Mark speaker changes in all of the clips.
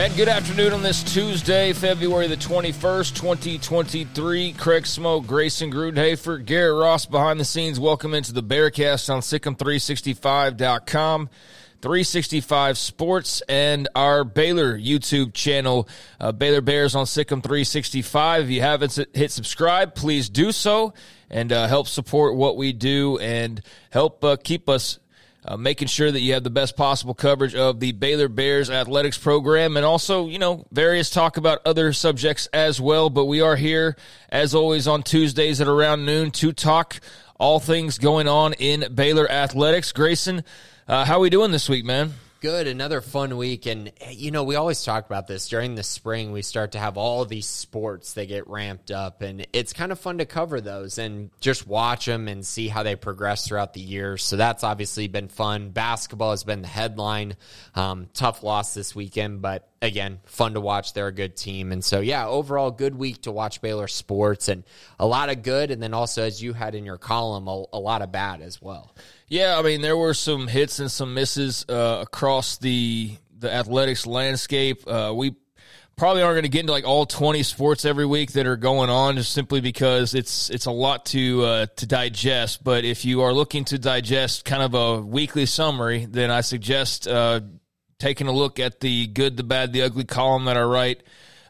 Speaker 1: And good afternoon on this Tuesday, February the 21st, 2023. Craig Smoke, Grayson Grundhafer, Garrett Ross behind the scenes. Welcome into the Bearcast on SicEm365.com. 365 Sports and our Baylor YouTube channel, uh, Baylor Bears on SicEm 365. If you haven't hit subscribe, please do so and uh, help support what we do and help uh, keep us uh, making sure that you have the best possible coverage of the Baylor Bears athletics program and also, you know, various talk about other subjects as well. But we are here, as always, on Tuesdays at around noon to talk all things going on in Baylor athletics. Grayson, uh, how are we doing this week, man?
Speaker 2: Good, another fun week. And, you know, we always talk about this during the spring. We start to have all these sports that get ramped up, and it's kind of fun to cover those and just watch them and see how they progress throughout the year. So that's obviously been fun. Basketball has been the headline. Um, tough loss this weekend, but again, fun to watch. They're a good team. And so, yeah, overall, good week to watch Baylor sports and a lot of good. And then also, as you had in your column, a, a lot of bad as well.
Speaker 1: Yeah, I mean, there were some hits and some misses uh, across the the athletics landscape. Uh, we probably aren't going to get into like all 20 sports every week that are going on just simply because it's it's a lot to uh, to digest but if you are looking to digest kind of a weekly summary then I suggest uh, taking a look at the good the bad the ugly column that I write it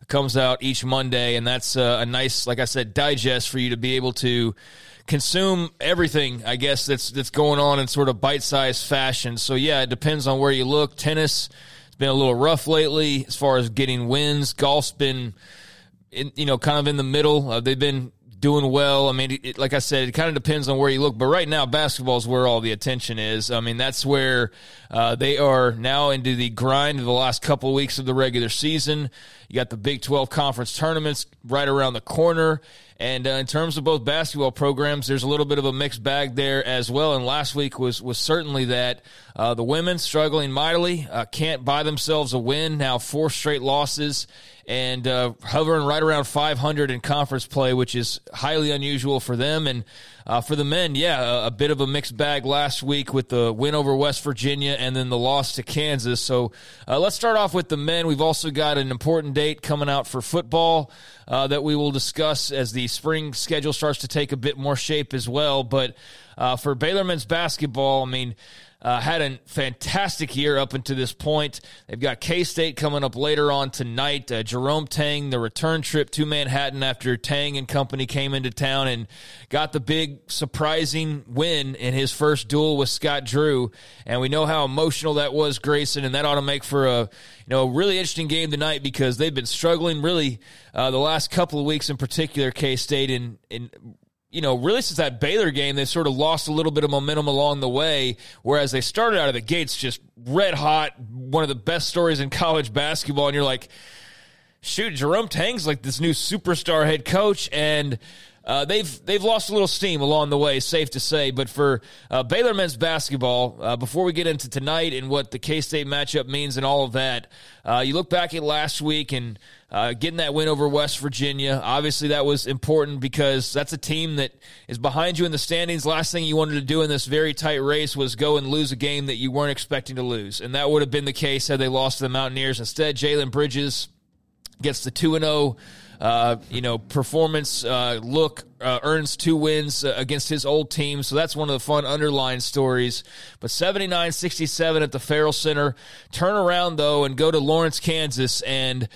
Speaker 1: comes out each Monday and that's uh, a nice like I said digest for you to be able to consume everything, I guess that's that's going on in sort of bite-sized fashion. So yeah, it depends on where you look. Tennis has been a little rough lately as far as getting wins. Golf's been, in, you know, kind of in the middle. Uh, they've been doing well. I mean, it, like I said, it kind of depends on where you look. But right now, basketball is where all the attention is. I mean, that's where uh, they are now into the grind of the last couple of weeks of the regular season. You got the Big 12 conference tournaments right around the corner. And uh, in terms of both basketball programs, there's a little bit of a mixed bag there as well. And last week was was certainly that. Uh, the women struggling mightily, uh, can't buy themselves a win. Now four straight losses and uh, hovering right around 500 in conference play, which is highly unusual for them. And uh, for the men, yeah, a, a, bit of a mixed bag last week with the win over West Virginia and then the loss to Kansas. So uh, let's start off with the men. We've also got an important date coming out for football uh, that we will discuss as the spring schedule starts to take a bit more shape as well. But uh, for Baylor men's basketball, I mean, uh, had a fantastic year up until this point. They've got K State coming up later on tonight. Uh, Jerome Tang, the return trip to Manhattan after Tang and company came into town and got the big surprising win in his first duel with Scott Drew. And we know how emotional that was, Grayson, and that ought to make for a you know really interesting game tonight because they've been struggling really uh, the last couple of weeks in particular. K State in in you know, really since that Baylor game, they sort of lost a little bit of momentum along the way. Whereas they started out of the gates just red hot, one of the best stories in college basketball. And you're like, shoot, Jerome Tang's like this new superstar head coach, and uh, they've they've lost a little steam along the way, safe to say. But for uh, Baylor men's basketball, uh, before we get into tonight and what the K State matchup means and all of that, uh, you look back at last week and uh, getting that win over West Virginia. Obviously, that was important because that's a team that is behind you in the standings. Last thing you wanted to do in this very tight race was go and lose a game that you weren't expecting to lose, and that would have been the case had they lost to the Mountaineers. Instead, Jalen Bridges gets the two and zero oh uh, you know, performance uh, look uh, earns two wins uh, against his old team. So that's one of the fun underlying stories. But 79 67 at the Ferrell Center. Turn around, though, and go to Lawrence, Kansas. And,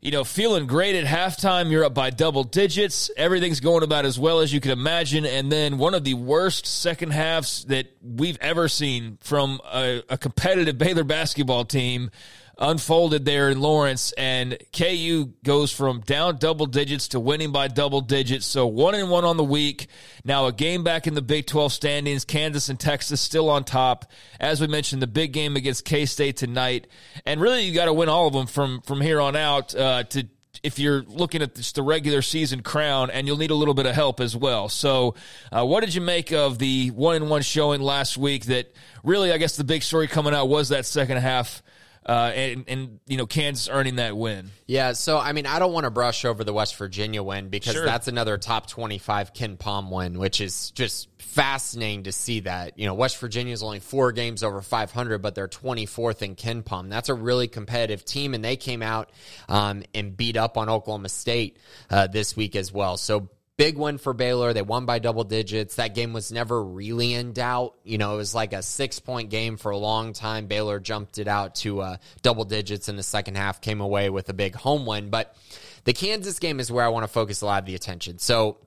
Speaker 1: you know, feeling great at halftime. You're up by double digits. Everything's going about as well as you can imagine. And then one of the worst second halves that we've ever seen from a, a competitive Baylor basketball team unfolded there in Lawrence, and KU goes from down double digits to winning by double digits. So one and one on the week. Now a game back in the Big 12 standings. Kansas and Texas still on top. As we mentioned, the big game against K State tonight, and really you got to win all of them from from here on out uh, to if you're looking at just the regular season crown, and you'll need a little bit of help as well. So, uh, what did you make of the one in one showing last week? That really, I guess, the big story coming out was that second half. Uh, and, and you know Kansas earning that win.
Speaker 2: Yeah, so I mean, I don't want to brush over the West Virginia win because
Speaker 1: Sure.
Speaker 2: that's another top twenty-five KenPom win, which is just fascinating to see. That you know, West Virginia is only four games over five hundred, but they're twenty-fourth in KenPom. That's a really competitive team, and they came out um, and beat up on Oklahoma State uh, this week as well. So Big win for Baylor. They won by double digits. That game was never really in doubt. You know, it was like a six point game for a long time. Baylor jumped it out to uh, double digits in the second half, came away with a big home win. But the Kansas game is where I want to focus a lot of the attention. So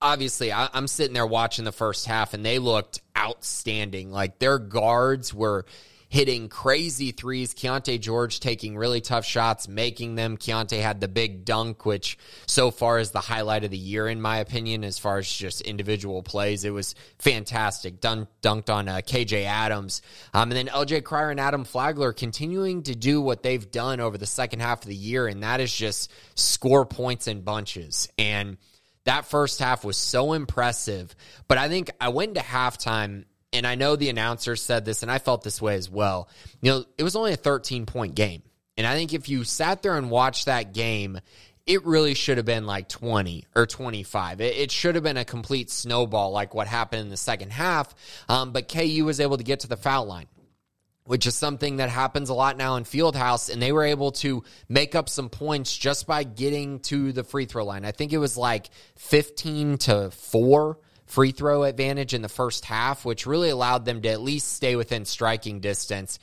Speaker 2: obviously I, I'm sitting there watching the first half and they looked outstanding. Like their guards were hitting crazy threes. Keontae George taking really tough shots, making them. Keontae had the big dunk, which so far is the highlight of the year, in my opinion, as far as just individual plays. It was fantastic. Dun- dunked on uh, KJ Adams. Um, and then LJ Cryer and Adam Flagler continuing to do what they've done over the second half of the year, and that is just score points in bunches. And that first half was so impressive. But I think I went to halftime, and I know the announcer said this, and I felt this way as well. You know, it was only a 13 point game. And I think if you sat there and watched that game, it really should have been like 20 or 25. It, it should have been a complete snowball like what happened in the second half. Um, but KU was able to get to the foul line which is something that happens a lot now in Fieldhouse, and they were able to make up some points just by getting to the free throw line. I think it was like 15 to 4 free throw advantage in the first half, which really allowed them to at least stay within striking distance.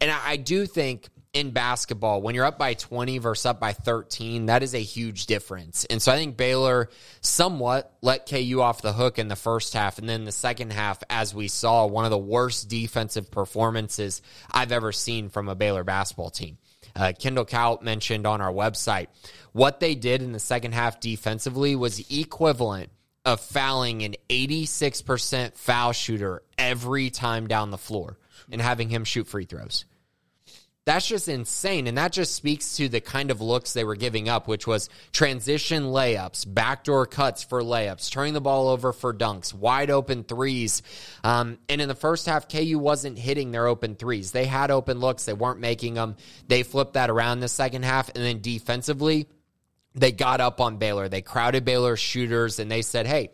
Speaker 2: And I, I do think in basketball, when you're up by 20 versus up by 13, that is a huge difference. And so I think Baylor somewhat let KU off the hook in the first half. And then the second half, as we saw, one of the worst defensive performances I've ever seen from a Baylor basketball team. Uh, Kendall Kaut mentioned on our website what they did in the second half defensively was equivalent of fouling an 86% foul shooter every time down the floor and having him shoot free throws. That's just insane. And that just speaks to the kind of looks they were giving up, which was transition layups, backdoor cuts for layups, turning the ball over for dunks, wide open threes. Um, and in the first half, KU wasn't hitting their open threes. They had open looks, they weren't making them. They flipped that around the second half. And then defensively, they got up on Baylor. They crowded Baylor's shooters and they said, hey,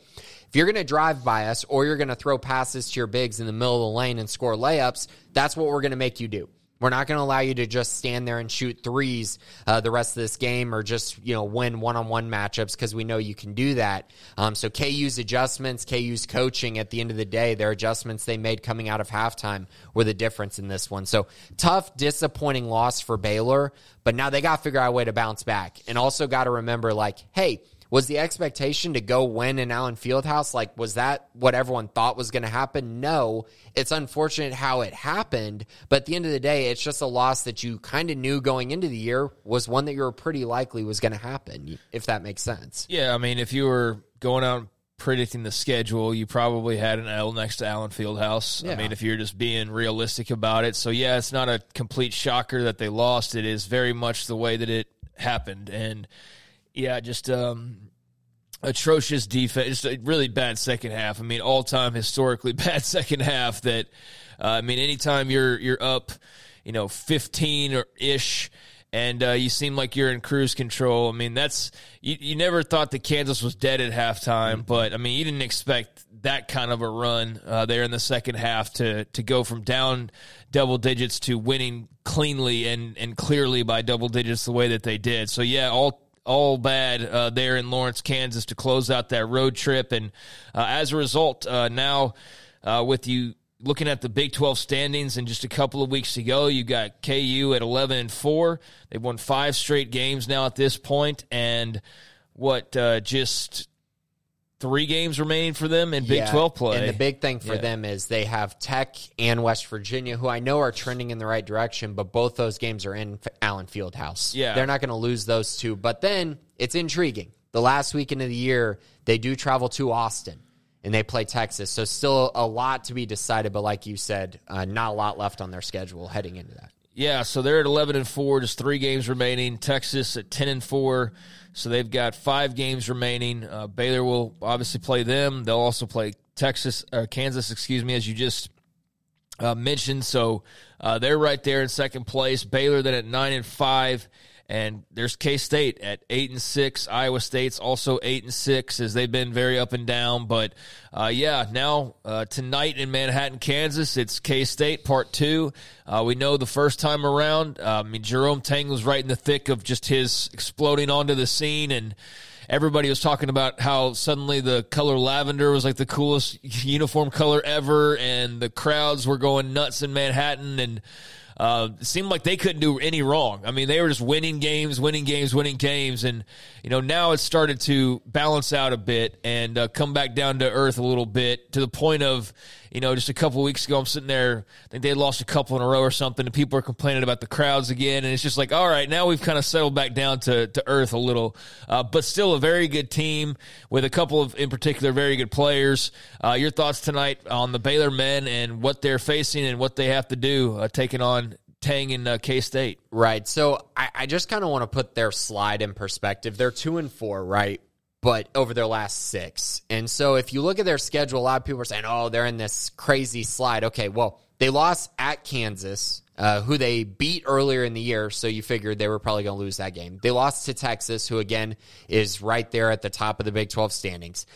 Speaker 2: if you're going to drive by us or you're going to throw passes to your bigs in the middle of the lane and score layups, that's what we're going to make you do. We're not going to allow you to just stand there and shoot threes uh, the rest of this game or just you know win one on one matchups because we know you can do that. Um, so KU's adjustments, KU's coaching at the end of the day, their adjustments they made coming out of halftime were the difference in this one. So tough, disappointing loss for Baylor, but now they got to figure out a way to bounce back and also got to remember like, hey, was the expectation to go win in Allen Fieldhouse? Like, was that what everyone thought was going to happen? No. It's unfortunate how it happened, but at the end of the day, it's just a loss that you kind of knew going into the year was one that you were pretty likely was going to happen, if that makes sense.
Speaker 1: Yeah, I mean, if you were going out and predicting the schedule, you probably had an L next to Allen Fieldhouse. I mean, if you're just being realistic about it. So, yeah, it's not a complete shocker that they lost. It is very much the way that it happened. And, yeah, just um, atrocious defense. Just a really bad second half. I mean, all time historically bad second half. That uh, I mean, anytime you're you're up, you know, fifteen or ish. And uh, you seem like you're in cruise control. I mean, that's you, you never thought that Kansas was dead at halftime, but I mean, you didn't expect that kind of a run uh, there in the second half to to go from down double digits to winning cleanly and and clearly by double digits the way that they did. So yeah, all all bad uh, there in Lawrence, Kansas to close out that road trip. And uh, as a result, uh, now uh, with you looking at the Big 12 standings and just a couple of weeks ago, you got KU at 11 and 4. They've won five straight games now at this point, and what uh, just three games remaining for them in Big
Speaker 2: Yeah,
Speaker 1: 12 play.
Speaker 2: And the big thing for
Speaker 1: Yeah.
Speaker 2: them is they have Tech and West Virginia, who I know are trending in the right direction, but both those games are in Allen Fieldhouse.
Speaker 1: Yeah.
Speaker 2: They're not going to lose those two. But then it's intriguing. The last weekend of the year, they do travel to Austin and they play Texas. So still a lot to be decided. But like you said, uh, not a lot left on their schedule heading into that.
Speaker 1: Yeah, so they're at 11 and 4, just three games remaining. Texas at 10 and 4, so they've got five games remaining. Uh, Baylor will obviously play them. They'll also play Texas, uh, Kansas, excuse me, as you just uh, mentioned. So uh, they're right there in second place. Baylor then at 9 and 5. And there's K State at eight and six. Iowa State's also eight and six, as they've been very up and down. But uh, yeah, now uh, tonight in Manhattan, Kansas, it's K State Part Two. Uh, we know the first time around, uh, I mean Jerome Tang was right in the thick of just his exploding onto the scene and everybody was talking about how suddenly the color lavender was like the coolest uniform color ever, and the crowds were going nuts in Manhattan, and uh, seemed like they couldn't do any wrong. I mean, they were just winning games, winning games, winning games, and you know now it's started to balance out a bit and uh, come back down to earth a little bit to the point of you know just a couple weeks ago I'm sitting there, I think they lost a couple in a row or something, and people are complaining about the crowds again, and it's just like all right, now we've kind of settled back down to to earth a little, uh, but still a very good team with a couple of in particular very good players. Uh, your thoughts tonight on the Baylor men and what they're facing and what they have to do uh, taking on Tang in uh, K State.
Speaker 2: Right. So I, I just kind of want to put their slide in perspective. They're two and four, right? But over their last six. And so if you look at their schedule, a lot of people are saying, oh, they're in this crazy slide. Okay, well, they lost at Kansas, uh, who they beat earlier in the year. So you figured they were probably going to lose that game. They lost to Texas, who again is right there at the top of the Big 12 standings.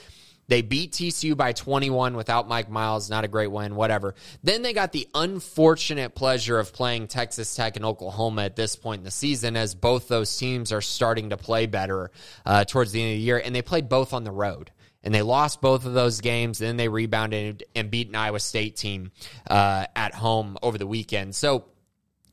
Speaker 2: They beat TCU by 21 without Mike Miles. Not a great win, whatever. Then they got the unfortunate pleasure of playing Texas Tech and Oklahoma at this point in the season, as both those teams are starting to play better uh, towards the end of the year. And they played both on the road. And they lost both of those games. Then they rebounded and beat an Iowa State team uh, at home over the weekend. So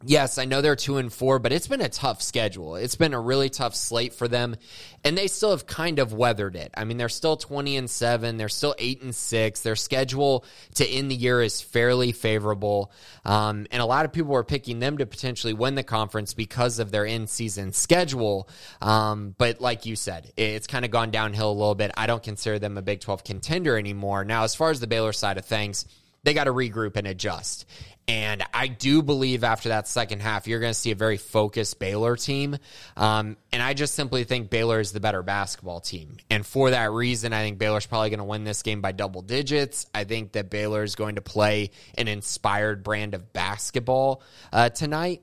Speaker 2: Yes, I know they're two and four, but it's been a tough schedule. It's been a really tough slate for them, and they still have kind of weathered it. I mean, they're still twenty and seven. They're still eight and six. Their schedule to end the year is fairly favorable, um, and a lot of people are picking them to potentially win the conference because of their in-season schedule. Um, but like you said, it's kind of gone downhill a little bit. I don't consider them a Big Twelve contender anymore. Now, as far as the Baylor side of things they got to regroup and adjust. And I do believe after that second half, you're going to see a very focused Baylor team. Um, and I just simply think Baylor is the better basketball team. And for that reason, I think Baylor's probably going to win this game by double digits. I think that Baylor is going to play an inspired brand of basketball uh, tonight.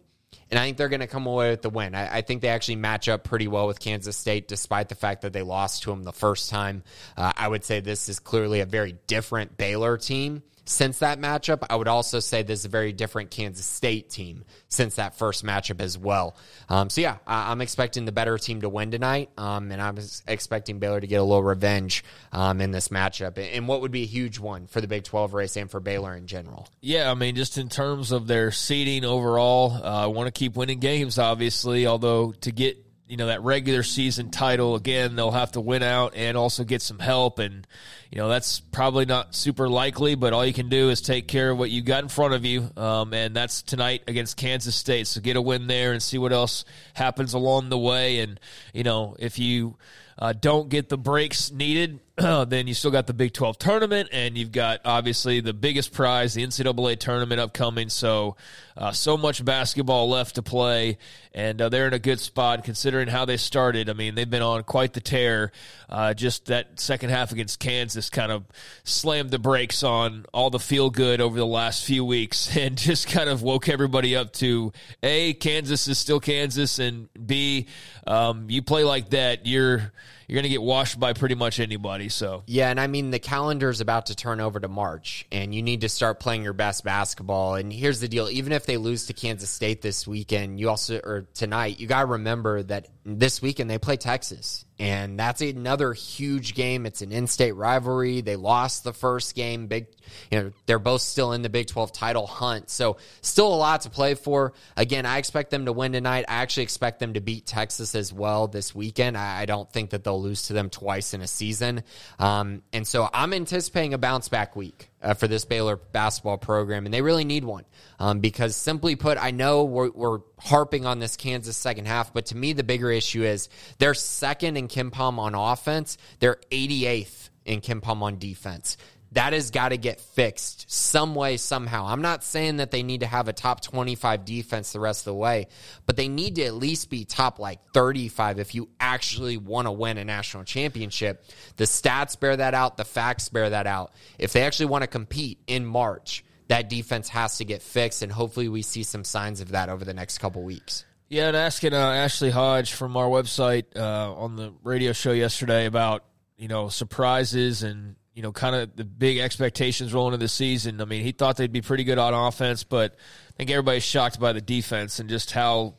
Speaker 2: And I think they're going to come away with the win. I, I, think they actually match up pretty well with Kansas State, despite the fact that they lost to them the first time. Uh, I would say this is clearly a very different Baylor team since that matchup. I would also say this is a very different Kansas State team since that first matchup as well. Um, so yeah, I, am expecting the better team to win tonight, um, and I'm expecting Baylor to get a little revenge um, in this matchup, and what would be a huge one for the Big 12 race and for Baylor in general.
Speaker 1: Yeah, I mean, just in terms of their seeding overall, I uh, want to keep winning games, obviously. Although to get you know that regular season title again they'll have to win out and also get some help. And you know that's probably not super likely but all you can do is take care of what you got in front of you. Um, and that's tonight against kansas state. So get a win there and see what else happens along the way. And you know if you uh, don't get the breaks needed, then you still got the Big 12 tournament, and you've got obviously the biggest prize, the NCAA tournament upcoming. So, uh, so much basketball left to play, and uh, they're in a good spot considering how they started. I mean, they've been on quite the tear. Uh, just that second half against Kansas kind of slammed the brakes on all the feel good over the last few weeks, and just kind of woke everybody up to a Kansas is still Kansas, and b um, you play like that, you're you're going to get washed by pretty much anybody. So
Speaker 2: yeah, and I mean the calendar is about to turn over to March, and you need to start playing your best basketball. And here's the deal: even if they lose to Kansas State this weekend, you also or tonight, you got to remember that this weekend they play Texas, and that's another huge game. It's an in-state rivalry. They lost the first game. Big, you know, they're both still in the Big 12 title hunt. So still a lot to play for. Again, I expect them to win tonight. I actually expect them to beat Texas as well this weekend. I don't think that they'll lose to them twice in a season. Um, and so I'm anticipating a bounce back week uh, for this Baylor basketball program, and they really need one um, because, simply put, I know we're, we're, harping on this Kansas second half, but to me, the bigger issue is they're second in KenPom on offense, they're 88th in KenPom on defense that has got to get fixed some way, somehow. I'm not saying that they need to have a top 25 defense the rest of the way, but they need to at least be top like 35 if you actually want to win a national championship. The stats bear that out, the facts bear that out. If they actually want to compete in March, that defense has to get fixed, and hopefully we see some signs of that over the next couple weeks.
Speaker 1: Yeah, and asking uh, Ashley Hodge from our website uh, on the radio show yesterday about you know surprises and you know, kind of the big expectations rolling into the season. I mean, he thought they'd be pretty good on offense, but I think everybody's shocked by the defense and just how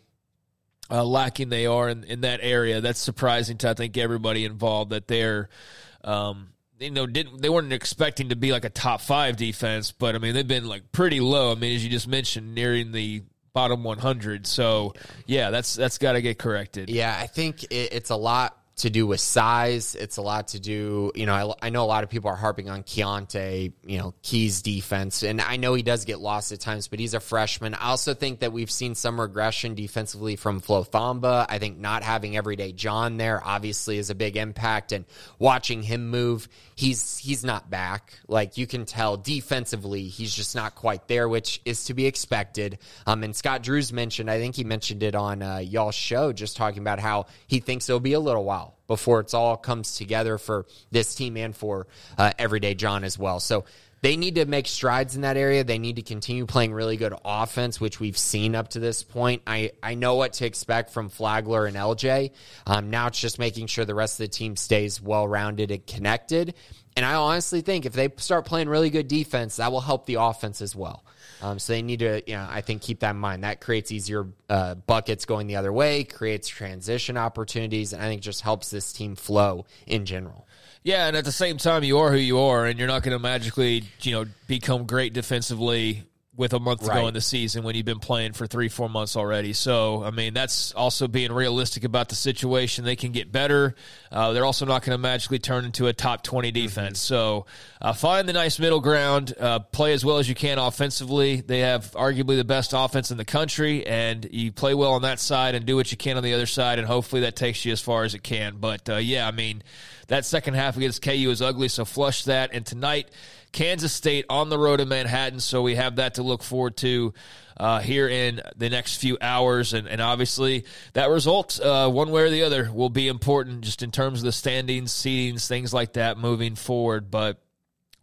Speaker 1: uh, lacking they are in, in that area. That's surprising to I think everybody involved that they're, um, you know, didn't they weren't expecting to be like a top five defense, but I mean they've been like pretty low. I mean, as you just mentioned, nearing the bottom 100. So yeah, that's that's got to get corrected.
Speaker 2: Yeah, I think it, it's a lot to do with size. It's a lot to do, you know, I, I, know a lot of people are harping on Keontae, you know, Key's defense. And I know he does get lost at times, but he's a freshman. I also think that we've seen some regression defensively from Flo Thamba. I think not having everyday John there obviously is a big impact. And watching him move, he's he's not back. Like you can tell defensively, he's just not quite there, which is to be expected. Um, and Scott Drews mentioned, I think he mentioned it on uh, y'all's show, just talking about how he thinks it'll be a little while before it's all comes together for this team and for uh, everyday John as well. So they need to make strides in that area. They need to continue playing really good offense, which we've seen up to this point. I, I know what to expect from Flagler and LJ. Um, now it's just making sure the rest of the team stays well rounded and connected. And I honestly think if they start playing really good defense, that will help the offense as well. Um, so they need to, you know, I think keep that in mind. That creates easier uh, buckets going the other way, creates transition opportunities, and I think just helps this team flow in general.
Speaker 1: Yeah, and at the same time, you are who you are, and you're not going to magically, you know, become great defensively with a month to right. go in the season when you've been playing for three, four months already. So, I mean, that's also being realistic about the situation. They can get better. Uh, they're also not going to magically turn into a top 20 mm-hmm. defense. Mm-hmm. So, uh, find the nice middle ground, uh, play as well as you can offensively. They have arguably the best offense in the country, and you play well on that side and do what you can on the other side, and hopefully that takes you as far as it can. But, uh, yeah, I mean, that second half against KU is ugly, so flush that. And tonight, Kansas State on the road in Manhattan, so we have that to look forward to uh, here in the next few hours. And, and obviously, that result, uh, one way or the other, will be important just in terms of the standings, seedings, things like that moving forward. But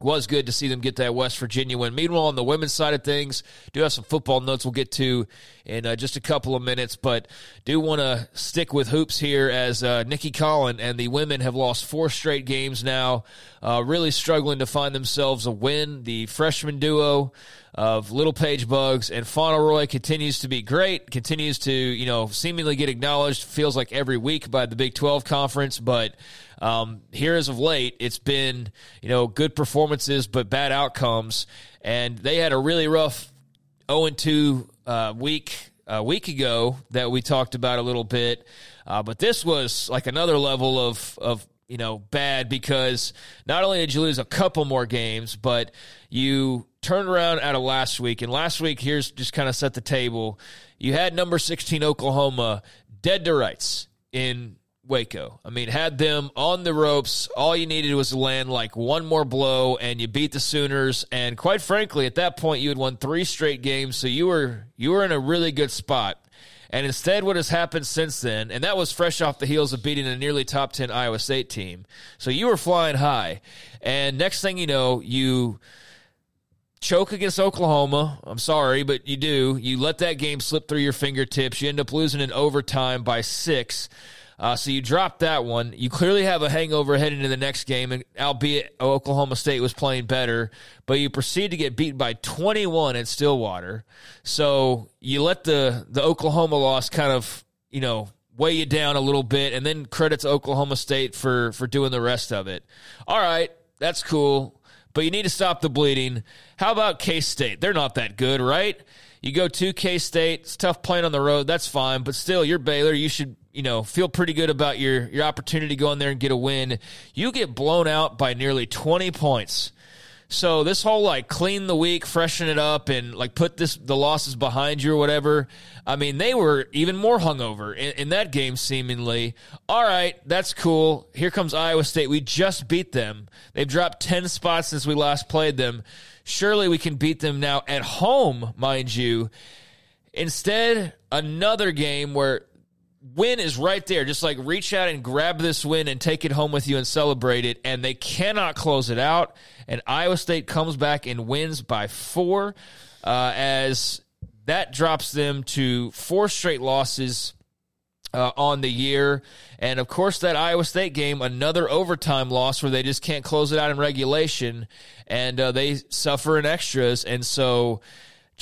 Speaker 1: was good to see them get that West Virginia win. Meanwhile, on the women's side of things, do have some football notes we'll get to in uh, just a couple of minutes, but do want to stick with hoops here as uh, Nicki Collen and the women have lost four straight games now, uh, really struggling to find themselves a win. The freshman duo of Littlepage-Buggs and Fauntleroy continues to be great, continues to, you know, seemingly get acknowledged, feels like every week by the Big 12 conference, but um, here as of late, it's been, you know, good performances, but bad outcomes. And they had a really rough 0 2 uh, week a week ago that we talked about a little bit. Uh, but this was like another level of, of you know, bad because not only did you lose a couple more games, but you turned around out of last week. And last week, here's just kind of set the table. You had number 16 Oklahoma dead to rights in Waco. I mean, had them on the ropes. All you needed was to land like one more blow, and you beat the Sooners. And quite frankly, at that point, you had won three straight games, so you were you were in a really good spot. And instead, what has happened since then, and that was fresh off the heels of beating a nearly top ten Iowa State team, so you were flying high. And next thing you know, you choke against Oklahoma. I'm sorry, but you do. You let that game slip through your fingertips. You end up losing in overtime by six. Uh, so you dropped that one. You clearly have a hangover heading into the next game, and albeit Oklahoma State was playing better, but you proceed to get beat by 21 at Stillwater. So you let the, the Oklahoma loss kind of, you know, weigh you down a little bit, and then credits Oklahoma State for, for doing the rest of it. All right, that's cool, but you need to stop the bleeding. How about K State? They're not that good, right? You go to K State. It's tough playing on the road. That's fine, but still, you're Baylor. You should you know, feel pretty good about your your opportunity to go in there and get a win. You get blown out by nearly 20 points. So this whole like clean the week, freshen it up, and like put this the losses behind you or whatever. I mean, they were even more hungover in, in that game, seemingly. All right, that's cool. Here comes Iowa State. We just beat them. They've dropped ten spots since we last played them. Surely we can beat them now at home, mind you. Instead, another game where win is right there. Just like reach out and grab this win and take it home with you and celebrate it. And they cannot close it out. And Iowa State comes back and wins by four, uh, as that drops them to four straight losses. Uh, on the year. And of course, that Iowa State game, another overtime loss where they just can't close it out in regulation and uh, they suffer in extras. And so,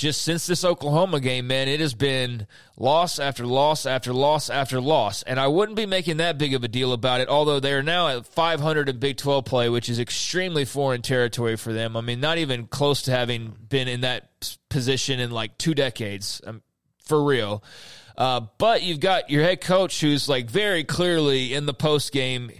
Speaker 1: just since this Oklahoma game, man, it has been loss after loss after loss after loss. And I wouldn't be making that big of a deal about it, although they are now at 500 in Big 12 play, which is extremely foreign territory for them. I mean, not even close to having been in that position in like two decades, um, for real. Uh, but you've got your head coach who's like very clearly in the post game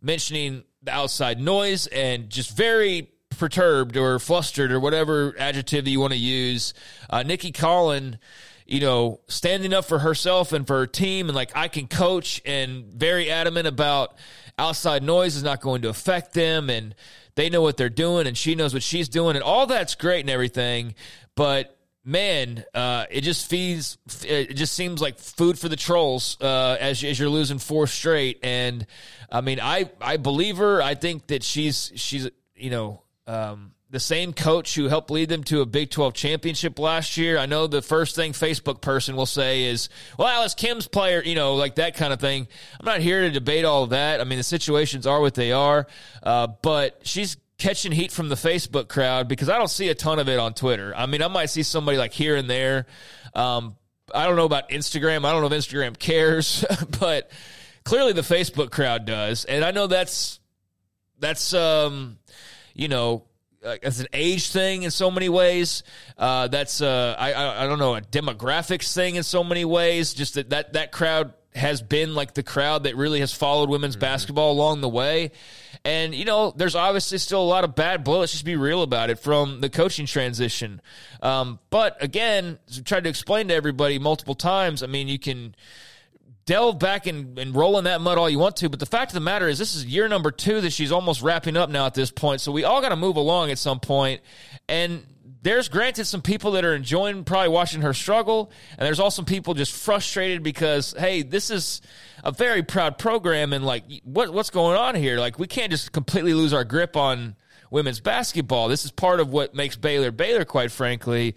Speaker 1: mentioning the outside noise and just very perturbed or flustered or whatever adjective you want to use. Uh, Nicki Collen, you know, standing up for herself and for her team and like I can coach and very adamant about outside noise is not going to affect them and they know what they're doing and she knows what she's doing and all that's great and everything, but man, uh, it just feeds. It just seems like food for the trolls uh, as as you're losing four straight. And I mean, I I believe her. I think that she's she's you know um, the same coach who helped lead them to a Big 12 championship last year. I know the first thing Facebook person will say is, well, Alice Kim's player, you know, like that kind of thing. I'm not here to debate all that. I mean, the situations are what they are, uh, but she's catching heat from the Facebook crowd because I don't see a ton of it on Twitter. I mean, I might see somebody like here and there. Um, I don't know about Instagram. I don't know if Instagram cares, but clearly the Facebook crowd does. And I know that's, that's, um, you know, it's an age thing in so many ways. Uh, that's uh, I, I don't know a demographics thing in so many ways. Just that that that crowd has been like the crowd that really has followed women's mm-hmm. basketball along the way. And you know, there's obviously still a lot of bad blood. Let's just be real about it from the coaching transition. Um, but again, tried to explain to everybody multiple times. I mean, you can delve back and, and roll in that mud all you want to. But the fact of the matter is, this is year number two that she's almost wrapping up now at this point. So we all got to move along at some point. And there's granted some people that are enjoying probably watching her struggle, and there's also people just frustrated because hey, this is a very proud program, and like what what's going on here? Like we can't just completely lose our grip on women's basketball. This is part of what makes Baylor Baylor, quite frankly.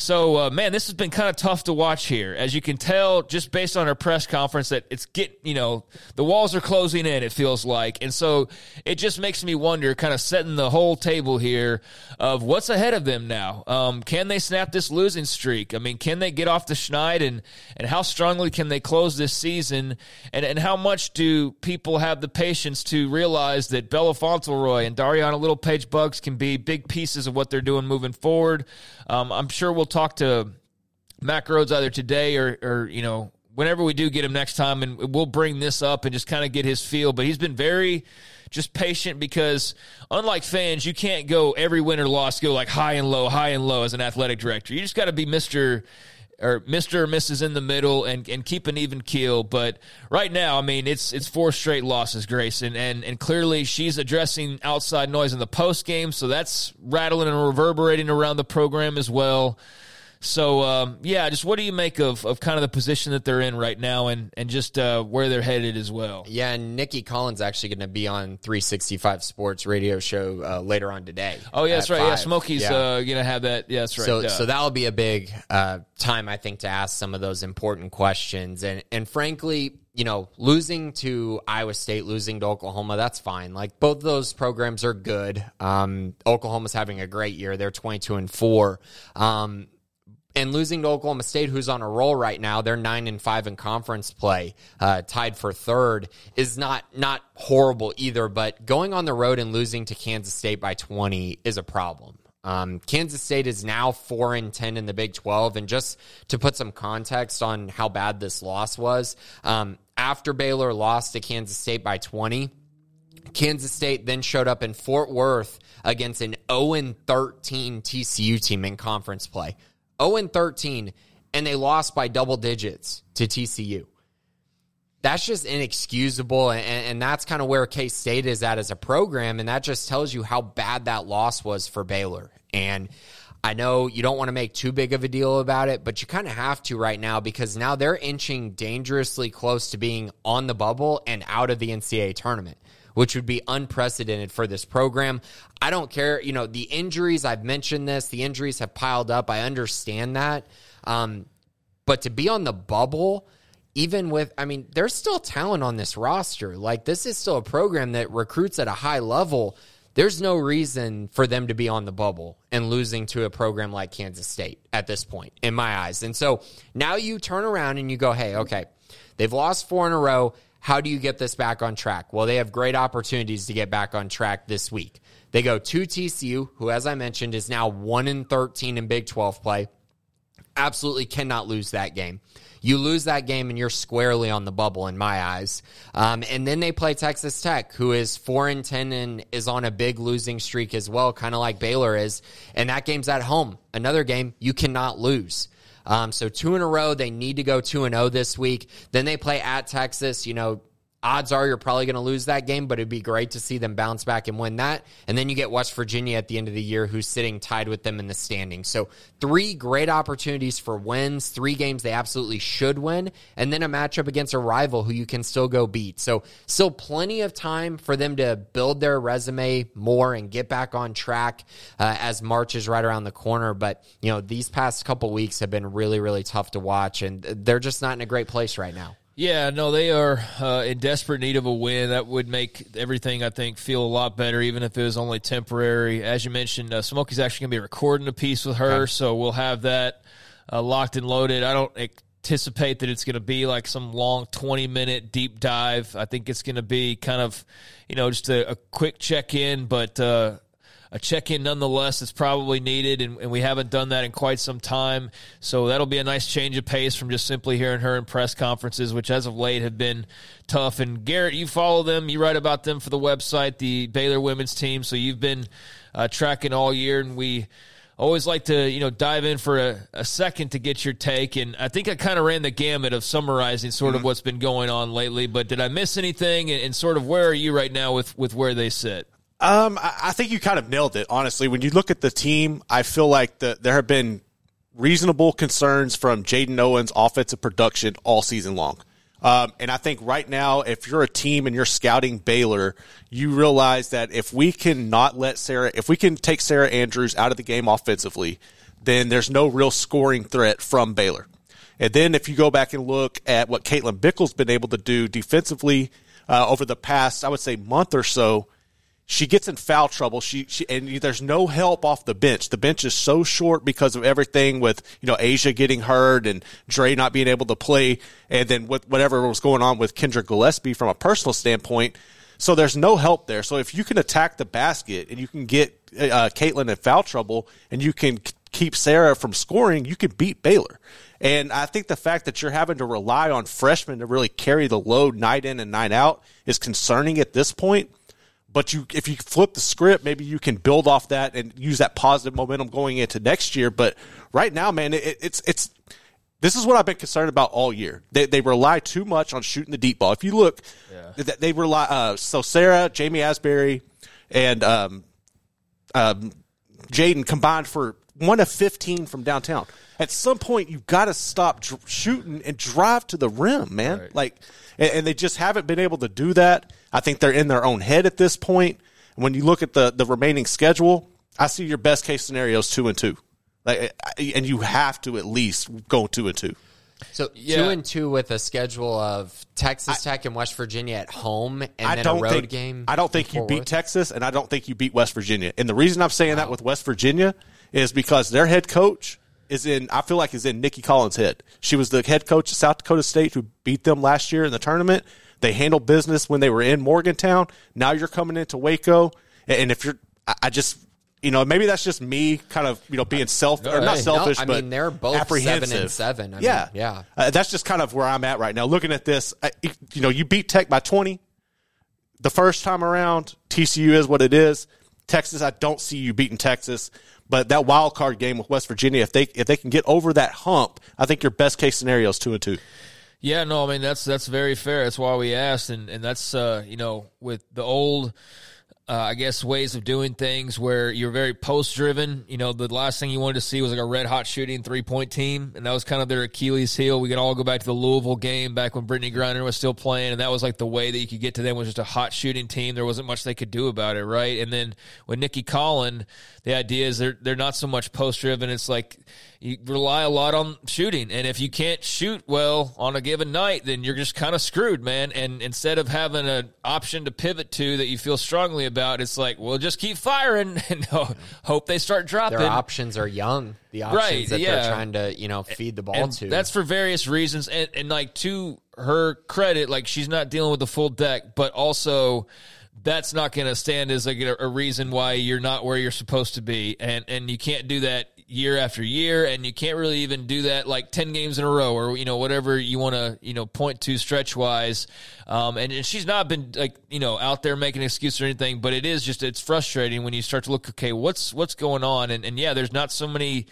Speaker 1: So, uh, man, this has been kind of tough to watch here. As you can tell, just based on her press conference, that it's getting, you know the walls are closing in. It feels like, and so it just makes me wonder, kind of setting the whole table here of what's ahead of them now. Um, can they snap this losing streak? I mean, can they get off the schneid, and and how strongly can they close this season? And and how much do people have the patience to realize that Bella Fauntleroy and Darianna Littlepage-Buggs can be big pieces of what they're doing moving forward? Um, I'm sure we'll talk to Mack Rhoades either today or, or you know whenever we do get him next time, and we'll bring this up and just kind of get his feel. But he's been very just patient because unlike fans, you can't go every win or loss go like high and low, high and low as an athletic director. You just got to be Mister or Mr. or Mrs. in the middle and, and keep an even keel. But right now, I mean, it's it's four straight losses, Grace, and, and, and clearly she's addressing outside noise in the post game, so that's rattling and reverberating around the program as well. So um, yeah, just what do you make of, of kind of the position that they're in right now, and and just uh, where they're headed as well?
Speaker 2: Yeah, and Nicki Collen's actually going to be on 365 Sports radio show uh, later on today.
Speaker 1: Oh yeah, that's right. 5. Yeah, Smokey's yeah. uh, going to have that. Yeah, that's right.
Speaker 2: So so that'll be a big uh, time, I think, to ask some of those important questions, and and frankly. You know, losing to Iowa State, losing to Oklahoma, that's fine. Like both those programs are good. Um, Oklahoma's having a great year; they're twenty-two and four. Um, and losing to Oklahoma State, who's on a roll right now, they're nine and five in conference play, uh, tied for third, is not not horrible either. But going on the road and losing to Kansas State by twenty is a problem. Um, Kansas State is now four and ten in the Big Twelve, and just to put some context on how bad this loss was, um, after Baylor lost to Kansas State by twenty. Kansas State then showed up in Fort Worth against an 0 13 TCU team in conference play. 0 13, and they lost by double digits to TCU. That's just inexcusable. And, and that's kind of where K State is at as a program. And that just tells you how bad that loss was for Baylor. And I know you don't want to make too big of a deal about it, but you kind of have to right now because now they're inching dangerously close to being on the bubble and out of the NCAA tournament which would be unprecedented for this program. I don't care. You know, the injuries, I've mentioned this, the injuries have piled up. I understand that. Um, but to be on the bubble, even with, I mean, there's still talent on this roster. Like, this is still a program that recruits at a high level. There's no reason for them to be on the bubble and losing to a program like Kansas State at this point, in my eyes. And so now you turn around and you go, hey, okay, they've lost four in a row. How do you get this back on track? Well, they have great opportunities to get back on track this week. They go to TCU, who, as I mentioned, is now 1 in 13 in Big 12 play. Absolutely cannot lose that game. You lose that game and you're squarely on the bubble in my eyes. Um, and then they play Texas Tech, who is four and ten and is on a big losing streak as well, kind of like Baylor is. And that game's at home. Another game you cannot lose. Um, so two in a row. They need to go two and zero oh this week. Then they play at Texas. You know, odds are you're probably going to lose that game, but it'd be great to see them bounce back and win that. And then you get West Virginia at the end of the year, who's sitting tied with them in the standings. So three great opportunities for wins, three games they absolutely should win, and then a matchup against a rival who you can still go beat. So still plenty of time for them to build their resume more and get back on track uh, as March is right around the corner. But you know these past couple weeks have been really, really tough to watch, and they're just not in a great place right now.
Speaker 1: Yeah, no, they are uh, in desperate need of a win. That would make everything, I think, feel a lot better, even if it was only temporary. As you mentioned, uh, Smokey's actually going to be recording a piece with her, okay. so we'll have that uh, locked and loaded. I don't anticipate that it's going to be like some long 20 minute deep dive. I think it's going to be kind of, you know, just a, a quick check in, but uh, a check in nonetheless is probably needed, and, and, we haven't done that in quite some time. So that'll be a nice change of pace from just simply hearing her in press conferences, which as of late have been tough. And Garrett, you follow them, you write about them for the website, the Baylor women's team. So you've been uh, tracking all year, and we always like to you know dive in for a, a second to get your take and i think i kind of ran the gamut of summarizing sort of mm-hmm. what's been going on lately but did i miss anything and, and, sort of where are you right now with with where they sit
Speaker 3: um, I think you kind of nailed it. Honestly, when you look at the team, I feel like the, there have been reasonable concerns from Jaden Owens' offensive production all season long. Um, and I think right now, if you're a team and you're scouting Baylor, you realize that if we can not let Sarah, if we can take Sarah Andrews out of the game offensively, then there's no real scoring threat from Baylor. And then if you go back and look at what Caitlin Bickle's been able to do defensively uh, over the past, I would say, month or so, she gets in foul trouble. She, she and there's no help off the bench. The bench is so short because of everything with you know Asia getting hurt and Dre not being able to play, and then with whatever was going on with Kendrick Gillespie from a personal standpoint. So there's no help there. So if you can attack the basket and you can get uh, Caitlin in foul trouble and you can keep Sarah from scoring, you can beat Baylor. And I think the fact that you're having to rely on freshmen to really carry the load night in and night out is concerning at this point. But you, if you flip the script, maybe you can build off that and use that positive momentum going into next year. But right now, man, it, it's it's this is what I've been concerned about all year. They, they rely too much on shooting the deep ball. If you look, yeah. they, they rely. Uh, so Sarah, Ja'Mee Asberry, and um, um, Jaden combined for one of fifteen from downtown. At some point, you've got to stop dr- shooting and drive to the rim, man. Right. Like and, and, they just haven't been able to do that. I think they're in their own head at this point. When you look at the the remaining schedule, I see your best case scenarios two and two, like, and you have to at least go two and two.
Speaker 2: So yeah. two and two with a schedule of Texas Tech and West Virginia at home, and I then a road
Speaker 3: think,
Speaker 2: game.
Speaker 3: I don't think you beat Texas, and I don't think you beat West Virginia. And the reason I'm saying wow. that with West Virginia is because their head coach is in I feel like is in Nicki Collen's head. She was the head coach of South Dakota State who beat them last year in the tournament. They handled business when they were in Morgantown. Now you're coming into Waco, and if you're, I just you know, maybe that's just me kind of, you know, being self or not selfish, no, I
Speaker 2: but mean, they're both apprehensive. seven and seven. I
Speaker 3: yeah,
Speaker 2: mean, yeah.
Speaker 3: Uh, that's just kind of where I'm at right now. Looking at this, I, you know, you beat Tech by 20 the first time around. TCU is what it is. Texas, I don't see you beating Texas. But that wild card game with West Virginia, if they if they can get over that hump, I think your best case scenario is two and two.
Speaker 1: Yeah, no, I mean that's that's very fair. That's why we asked, and and that's uh, you know with the old uh, I guess, ways of doing things where you're very post driven. You know, the last thing you wanted to see was like a red hot shooting three point team, and that was kind of their Achilles heel. We can all go back to the Louisville game back when Brittney Griner was still playing, and that was like the way that you could get to them was just a hot shooting team. There wasn't much they could do about it, right? And then with Nicki Collen, the idea is they're they're not so much post driven. It's like you rely a lot on shooting, and if you can't shoot well on a given night, then you're just kind of screwed, man. And instead of having an option to pivot to that you feel strongly about, it's like, well, just keep firing and hope they start dropping.
Speaker 2: Their options are young. The options right, that yeah. they're trying to you know feed the ball
Speaker 1: and
Speaker 2: to.
Speaker 1: That's for various reasons, and and like to her credit, like she's not dealing with the full deck, but also that's not going to stand as like a, a, reason why you're not where you're supposed to be, and and you can't do that year after year, and you can't really even do that like ten games in a row, or you know whatever you want to you know point to stretch wise. Um, and, and she's not been like you know out there making an excuse or anything, but it is just it's frustrating when you start to look okay what's what's going on, and and yeah, there's not so many.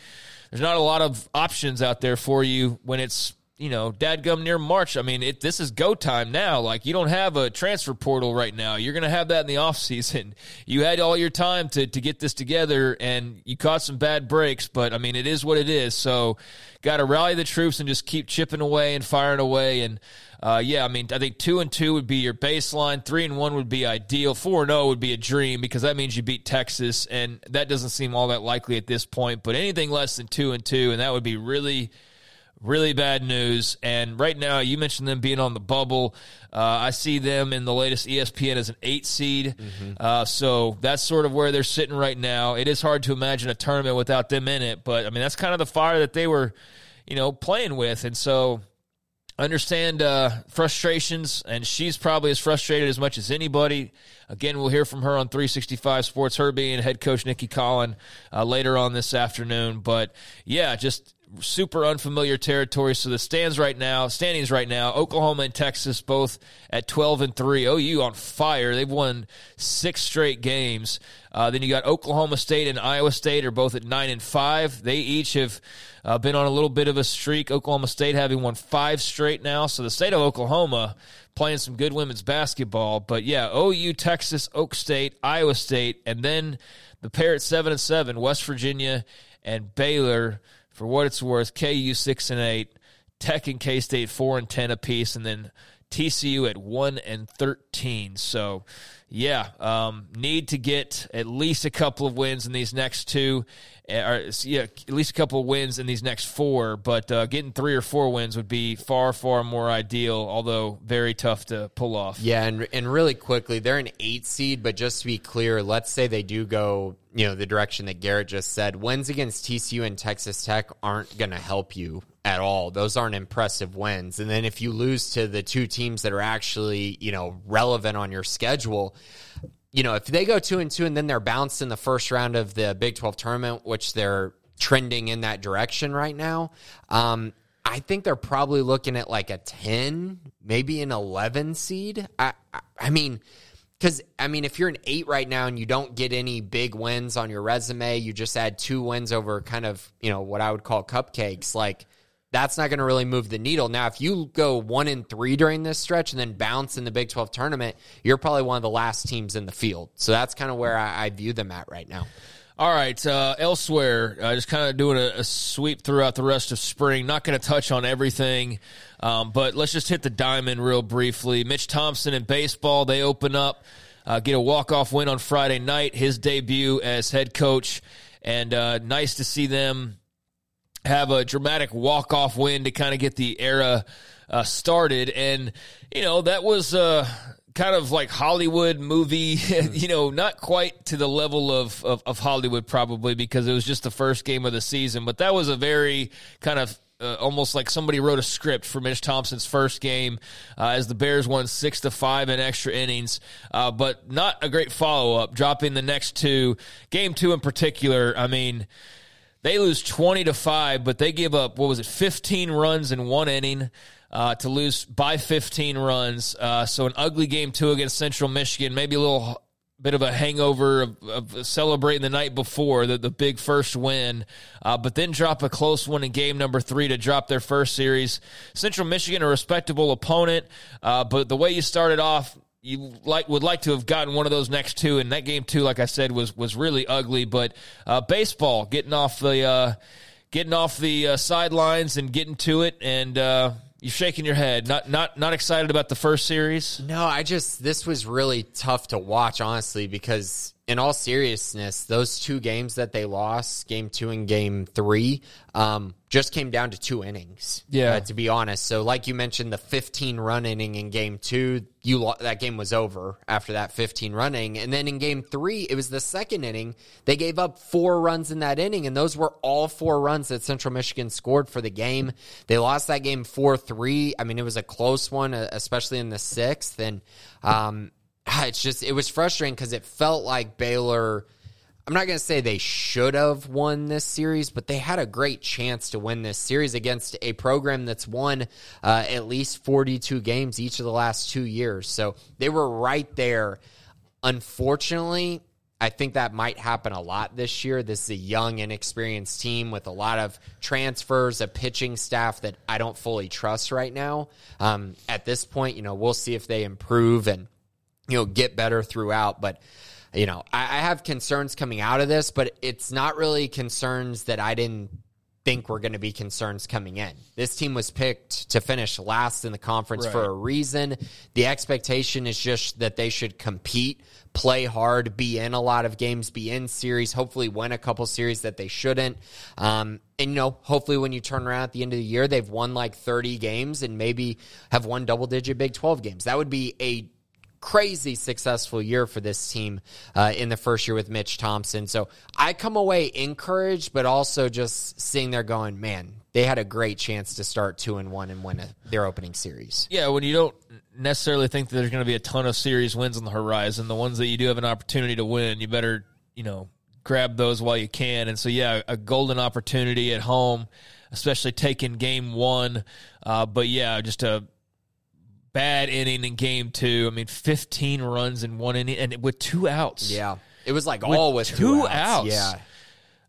Speaker 1: There's not a lot of options out there for you when it's you know, dadgum near March. I mean, it, this is go time now. Like, you don't have a transfer portal right now. You're going to have that in the off season. You had all your time to, to get this together, and you caught some bad breaks, but I mean, it is what it is. So, got to rally the troops and just keep chipping away and firing away. And, uh, yeah, I mean, I think two and two would be your baseline. Three and one would be ideal. Four and zero oh would be a dream because that means you beat Texas, and that doesn't seem all that likely at this point. But anything less than two and two, and that would be really really bad news. And right now, you mentioned them being on the bubble. Uh, I see them in the latest ESPN as an eight seed. Mm-hmm. Uh, so that's sort of where they're sitting right now. It is hard to imagine a tournament without them in it, but I mean that's kind of the fire that they were, you know, playing with, and so. Understand uh, frustrations, and she's probably as frustrated as much as anybody. Again, we'll hear from her on 365 Sports, her being head coach Nicki Collen uh, later on this afternoon. But yeah, just super unfamiliar territory. So the stands right now, standings right now, Oklahoma and Texas both at 12 and 3. OU on fire. They've won six straight games. Uh, then you got Oklahoma State and Iowa State are both at 9 and 5. They each have uh, been on a little bit of a streak. Oklahoma State having won five straight now. So the state of Oklahoma playing some good women's basketball. But yeah, OU, Texas, Okie State, Iowa State, and then the pair at 7 and 7, West Virginia and Baylor for what it's worth, KU six and eight, Tech and K State four and ten apiece, and then TCU at one and thirteen. So, yeah, um, need to get at least a couple of wins in these next two, eh, or yeah, at least a couple of wins in these next four. But uh, getting three or four wins would be far, far more ideal. Although very tough to pull off.
Speaker 2: Yeah, and and really quickly, they're an eight seed, but just to be clear, let's say they do go you know, the direction that Garrett just said, wins against TCU and Texas Tech aren't going to help you at all. Those aren't impressive wins. And then if you lose to the two teams that are actually, you know, relevant on your schedule, you know, if they go two and two and then they're bounced in the first round of the Big 12 tournament, which they're trending in that direction right now, um, I think they're probably looking at like a 10, maybe an 11 seed. I, I, I mean, because I mean, if you're an eight right now and you don't get any big wins on your resume, you just add two wins over kind of you know what I would call cupcakes. Like that's not going to really move the needle. Now, if you go one and three during this stretch and then bounce in the Big Twelve tournament, you're probably one of the last teams in the field. So that's kind of where I, I view them at right now.
Speaker 1: All right. Uh, elsewhere, uh, just kind of doing a, a, sweep throughout the rest of spring. Not going to touch on everything, um, but let's just hit the diamond real briefly. Mitch Thompson in baseball, they open up, uh, get a walk off win on Friday night, his debut as head coach, and uh, nice to see them have a dramatic walk off win to kind of get the era uh, started. And you know that was uh, kind of like Hollywood movie, you know, not quite to the level of, of, of, Hollywood probably because it was just the first game of the season, but that was a very kind of uh, almost like somebody wrote a script for Mitch Thompson's first game uh, as the Bears won six to five in extra innings, uh, but not a great follow up. Dropping the next two, game two in particular. I mean, they lose twenty to five, but they give up what was it, fifteen runs in one inning uh, to lose by 15 runs. Uh, so an ugly game two against Central Michigan, maybe a little bit of a hangover of, of celebrating the night before the, the big first win, uh, but then drop a close one in game number three to drop their first series. Central Michigan, a respectable opponent, uh, but the way you started off, you like would like to have gotten one of those next two, and that game two, like I said, was was really ugly. But uh, baseball getting off the uh, getting off the uh, sidelines and getting to it, and uh, you're shaking your head. Not not not excited about the first series.
Speaker 2: No, I just this was really tough to watch, honestly, because in all seriousness, those two games that they lost, game two and game three, um, just came down to two innings.
Speaker 1: Yeah.
Speaker 2: uh, to be honest. So, like you mentioned, the 15 run inning in game two, you lo- that game was over after that 15 running, and then in game three, it was the second inning. They gave up four runs in that inning, and those were all four runs that Central Michigan scored for the game. They lost that game four three. I mean, it was a close one, uh, especially in the sixth, and um, it's just it was frustrating because it felt like Baylor. I'm not going to say they should have won this series, but they had a great chance to win this series against a program that's won uh, at least 42 games each of the last two years. So they were right there. Unfortunately, I think that might happen a lot this year. This is a young, inexperienced team with a lot of transfers, a pitching staff that I don't fully trust right now. Um, at this point, you know, we'll see if they improve and you know get better throughout. But you know I, I, have concerns coming out of this but it's not really concerns that i didn't think were going to be concerns coming in. This team was picked to finish last in the conference
Speaker 1: Right.
Speaker 2: for a reason. The expectation is just that they should compete play hard be in a lot of games be in series hopefully win a couple series that they shouldn't. Um, and you know hopefully when you turn around at the end of the year they've won like 30 games and maybe have won double digit big 12 games. That would be a crazy successful year for this team uh, in the first year with Mitch Thompson. So I come away encouraged, but also just sitting there going, man, they had a great chance to start two and one and win a, their opening series.
Speaker 1: Yeah, when you don't necessarily think that there's going to be a ton of series wins on the horizon, the ones that you do have an opportunity to win, you better, you know, grab those while you can. And so, yeah, a golden opportunity at home, especially taking game one. Uh, but yeah, just a bad inning in game two. I mean, 15 runs in one inning and with two outs.
Speaker 2: Yeah. It was like
Speaker 1: With
Speaker 2: all with
Speaker 1: two
Speaker 2: two,
Speaker 1: outs.
Speaker 2: Yeah.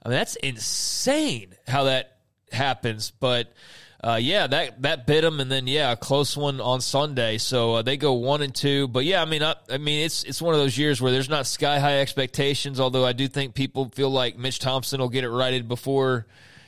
Speaker 1: I mean, that's insane how that happens. But uh, yeah, that that bit them, and then yeah, a close one on Sunday. So uh, they go one and two. But yeah, I mean, I, I mean, it's it's one of those years where there's not sky high expectations. Although I do think people feel like Mitch Thompson will get it righted before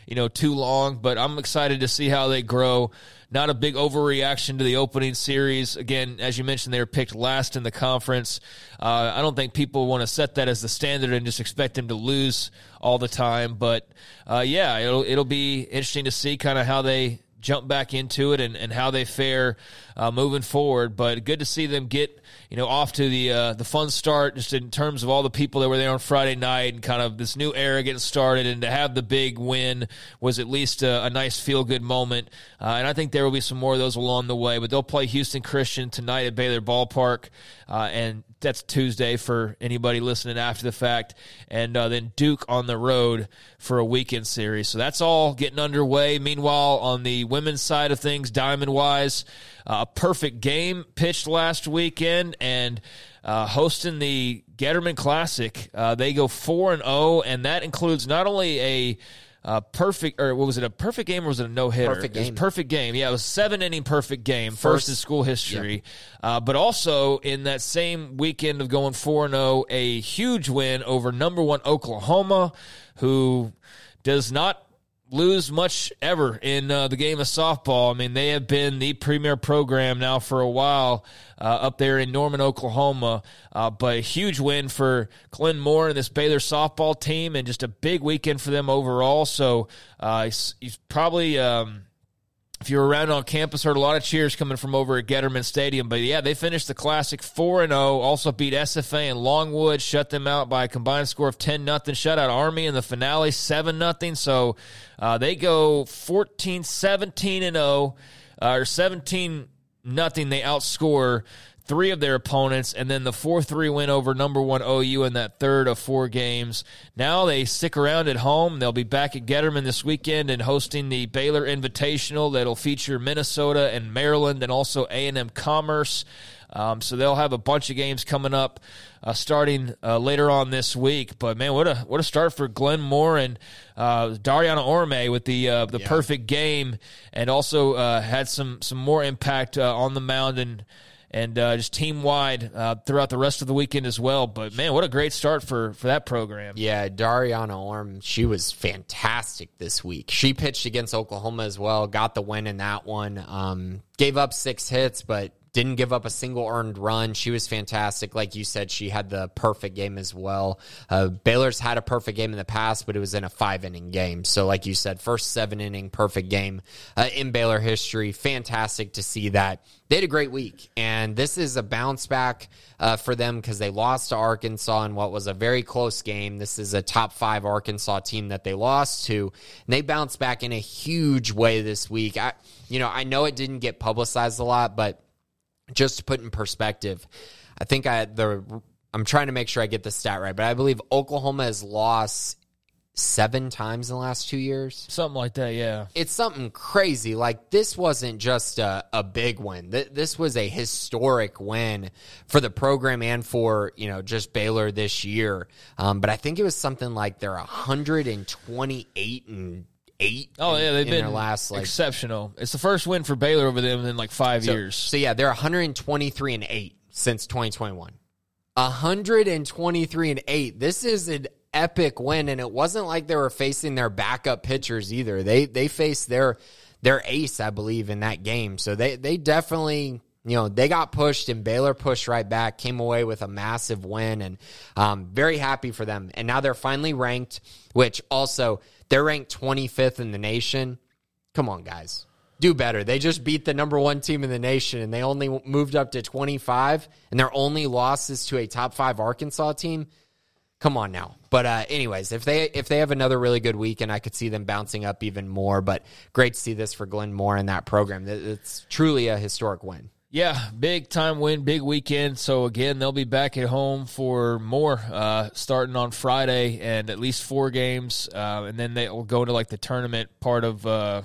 Speaker 1: you know too long. But I'm excited to see how they grow. Not a big overreaction to the opening series. Again, as you mentioned, they were picked last in the conference. Uh, I don't think people want to set that as the standard and just expect them to lose all the time. But uh, yeah, it'll it'll be interesting to see kind of how they jump back into it and, and how they fare uh, moving forward. But good to see them get you know off to the uh, the fun start just in terms of all the people that were there on Friday night and kind of this new era getting started and to have the big win was at least a, a nice feel good moment. Uh, and I think there will be some more of those along the way. But they'll play Houston Christian tonight at Baylor Ballpark, uh, and that's Tuesday for anybody listening after the fact, and uh, then Duke on the road for a weekend series. So that's all getting underway. Meanwhile, on the women's side of things, diamond wise, uh, a perfect game pitched last weekend, and uh, hosting the Getterman Classic. Uh, they go four and zero, and that includes not only a uh, perfect or what was it a perfect game or was it a no hitter?
Speaker 2: Perfect game.
Speaker 1: perfect game. Yeah, it was seven inning perfect game, first,
Speaker 2: First-
Speaker 1: in school history. Uh, but also in that same weekend of going four and zero, a huge win over number one Oklahoma, who does not lose much ever in uh, the game of softball. I mean, they have been the premier program now for a while uh, up there in Norman, Oklahoma. Uh, but a huge win for Glenn Moore and this Baylor softball team, and just a big weekend for them overall. So uh, he's, he's probably. Um, if you were around on campus, heard a lot of cheers coming from over at Getterman Stadium. But yeah, they finished the Classic four and zero. Also beat SFA and Longwood, shut them out by a combined score of ten nothing. Shut out Army in the finale seven nothing. So uh, they go 14, 17 and zero, uh, or seventeen nothing. They outscore three of their opponents, and then the 4 3 win over number one OU in that third of four games. Now they stick around at home. They'll be back at Getterman this weekend and hosting the Baylor Invitational that'll feature Minnesota and Maryland and also A&M Commerce. Um, so they'll have a bunch of games coming up uh, starting uh, later on this week. But man, what a what a start for Glenn Moore and uh, Dariana Orme with the uh, the yeah. perfect game, and also uh, had some some more impact uh, on the mound and and uh, just team wide uh, throughout the rest of the weekend as well. But man, what a great start for for that program.
Speaker 2: Yeah, Dariana Orme, she was fantastic this week. She pitched against Oklahoma as well, got the win in that one. Um, gave up six hits, but didn't give up a single earned run. She was fantastic. Like you said, she had the perfect game as well. Uh, Baylor's had a perfect game in the past, but it was in a five inning game. So, like you said, first seven inning perfect game uh, in Baylor history. Fantastic to see that. They had a great week, and this is a bounce back uh, for them because they lost to Arkansas in what was a very close game. This is a top five Arkansas team that they lost to, and they bounced back in a huge way this week. I, you know, I know it didn't get publicized a lot, but just to put in perspective, I think I the I'm trying to make sure I get the stat right, but I believe Oklahoma has lost seven times in the last two years.
Speaker 1: Something like that, yeah.
Speaker 2: It's something crazy. Like, this wasn't just a, a big win. This was a historic win for the program and for, you know, just Baylor this year. Um, but I think it was something like they're 128 and eight.
Speaker 1: Oh
Speaker 2: in,
Speaker 1: yeah, they've been
Speaker 2: last like
Speaker 1: exceptional. It's the first win for Baylor over them in like five
Speaker 2: so,
Speaker 1: years.
Speaker 2: So yeah, they're 123 and eight since 2021. 123 and eight. This is an epic win, and it wasn't like they were facing their backup pitchers either. They they faced their their ace, I believe, in that game. So they they definitely you know they got pushed and Baylor pushed right back, came away with a massive win, and um, very happy for them. And now they're finally ranked, which also they're ranked 25th in the nation. Come on, guys. Do better. They just beat the number one team in the nation and they only moved up to 25, and their only loss is to a top five Arkansas team. Come on now. But uh, anyways, if they if they have another really good week, and I could see them bouncing up even more. But great to see this for Glenn Moore and that program. It's truly a historic win.
Speaker 1: Yeah, big time win, big weekend. So again, they'll be back at home for more, uh, starting on Friday, and at least four games, uh, and then they will go into like the tournament part of, uh,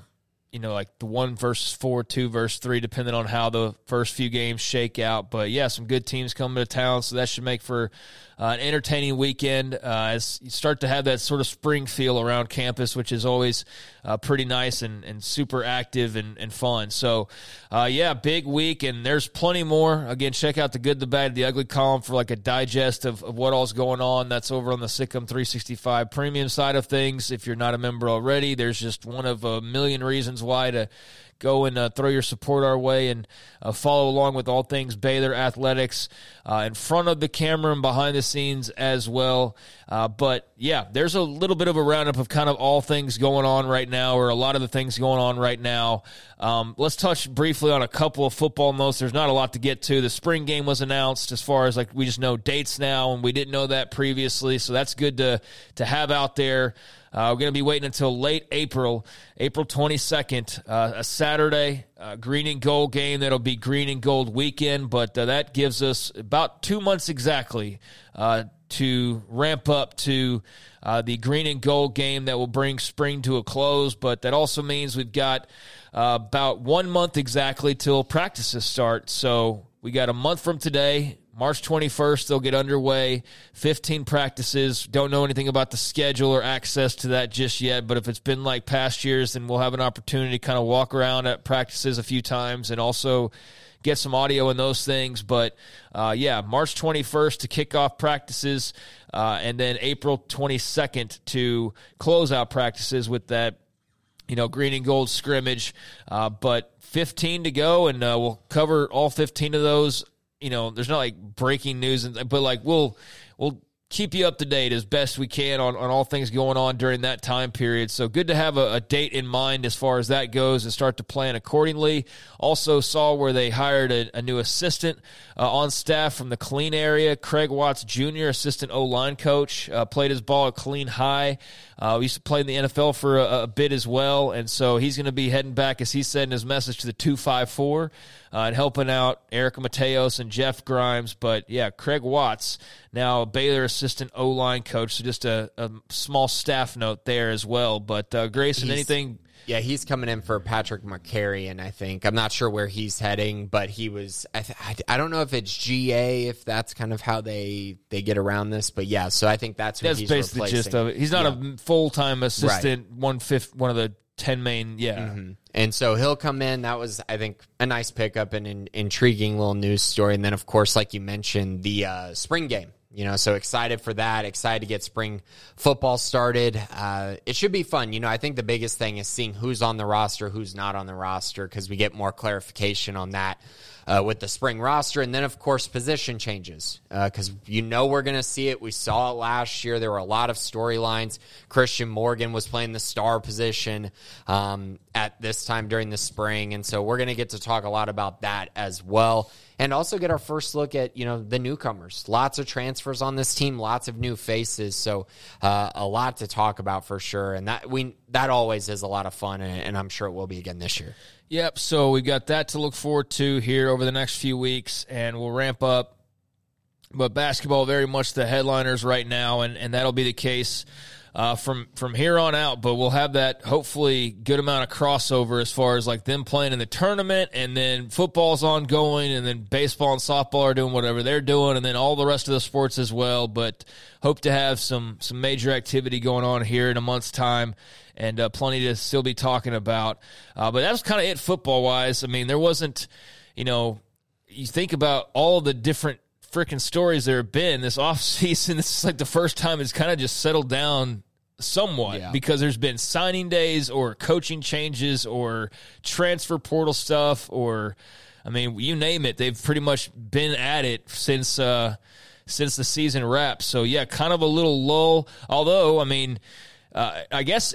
Speaker 1: you know, like the one versus four, two versus three, depending on how the first few games shake out. But yeah, some good teams coming to town, so that should make for uh, an entertaining weekend uh, as you start to have that sort of spring feel around campus, which is always uh, pretty nice and, and super active and, and fun. So, uh, yeah, big week, and there's plenty more. Again, check out the good, the bad, the ugly column for like a digest of, of what all's going on. That's over on the SicEm 365 premium side of things. If you're not a member already, there's just one of a million reasons why to go and uh, throw your support our way and uh, follow along with all things Baylor athletics uh, in front of the camera and behind the scenes as well. Uh, but yeah, there's a little bit of a roundup of kind of all things going on right now, or a lot of the things going on right now. Um, let's touch briefly on a couple of football notes. There's not a lot to get to. The spring game was announced as far as like we just know dates now, and we didn't know that previously, so that's good to to have out there. Uh, we're going to be waiting until late April, April 22nd, uh, a Saturday, uh, green and gold game. That'll be green and gold weekend, but uh, that gives us about two months exactly uh, to ramp up to the green and gold game that will bring spring to a close. But that also means we've got about one month exactly till practices start. So we got a month from today March 21st, they'll get underway. 15 practices. Don't know anything about the schedule or access to that just yet, but if it's been like past years, then we'll have an opportunity to kind of walk around at practices a few times and also get some audio and those things. But uh, yeah, March 21st to kick off practices, uh, and then April 22nd to close out practices with that, you know, green and gold scrimmage. Uh, but 15 to go, and uh, we'll cover all 15 of those you know, there's not like breaking news, and but like we'll we'll keep you up to date as best we can on, on all things going on during that time period. So good to have a, a, date in mind as far as that goes and start to plan accordingly. Also saw where they hired a, a new assistant uh, on staff from the Killeen area, Craig Watts Jr., assistant O line coach, uh, played his ball at Killeen High. Uh, used to play in the NFL for a, a bit as well, and so he's going to be heading back, as he said in his message, to the two five four uh, and helping out Eric Mateos and Jeff Grimes. But yeah, Craig Watts now Baylor assistant O line coach. So just a, a, small staff note there as well. But uh, Grayson,
Speaker 2: he's,
Speaker 1: anything
Speaker 2: Yeah, he's coming in for Patrick and I think. I'm not sure where he's heading, but he was. I, th- I, don't know if it's GA, if that's kind of how they they get around this, but yeah. So I think that's
Speaker 1: that's basically
Speaker 2: replacing.
Speaker 1: the gist of it. He's not yeah. a full time assistant, right. one fifth, one of the ten main. Yeah,
Speaker 2: mm-hmm. And so he'll come in. That was, I think, a nice pickup and an intriguing little news story. And then, of course, like you mentioned, the uh, spring game you know, so excited for that. Excited to get spring football started. Uh, it should be fun. You know, I think the biggest thing is seeing who's on the roster, who's not on the roster, because we get more clarification on that uh, with the spring roster. And then, of course, position changes because uh, you know we're going to see it. We saw it last year. There were a lot of storylines. Christian Morgan was playing the star position um, at this time during the spring. And so we're going to get to talk a lot about that as well and also get our first look at you know the newcomers. Lots of transfers on this team, lots of new faces, so uh, a lot to talk about for sure. And that we that always is a lot of fun, and, and I'm sure it will be again this year.
Speaker 1: Yep. So we've got that to look forward to here over the next few weeks, and we'll ramp up. But basketball very much the headliners right now, and, and that'll be the case uh, from from here on out. But we'll have that hopefully good amount of crossover as far as like them playing in the tournament, and then football's ongoing, and then baseball and softball are doing whatever they're doing, and then all the rest of the sports as well. But hope to have some some major activity going on here in a month's time. And uh, plenty to still be talking about. Uh, but that was kind of it football wise. I mean, there wasn't, you know, you think about all the different freaking stories there have been this offseason. This is like the first time it's kind of just settled down somewhat yeah. because there's been signing days or coaching changes or transfer portal stuff or I mean you name it they've pretty much been at it since uh since the season wrapped so yeah kind of a little lull although I mean uh, I guess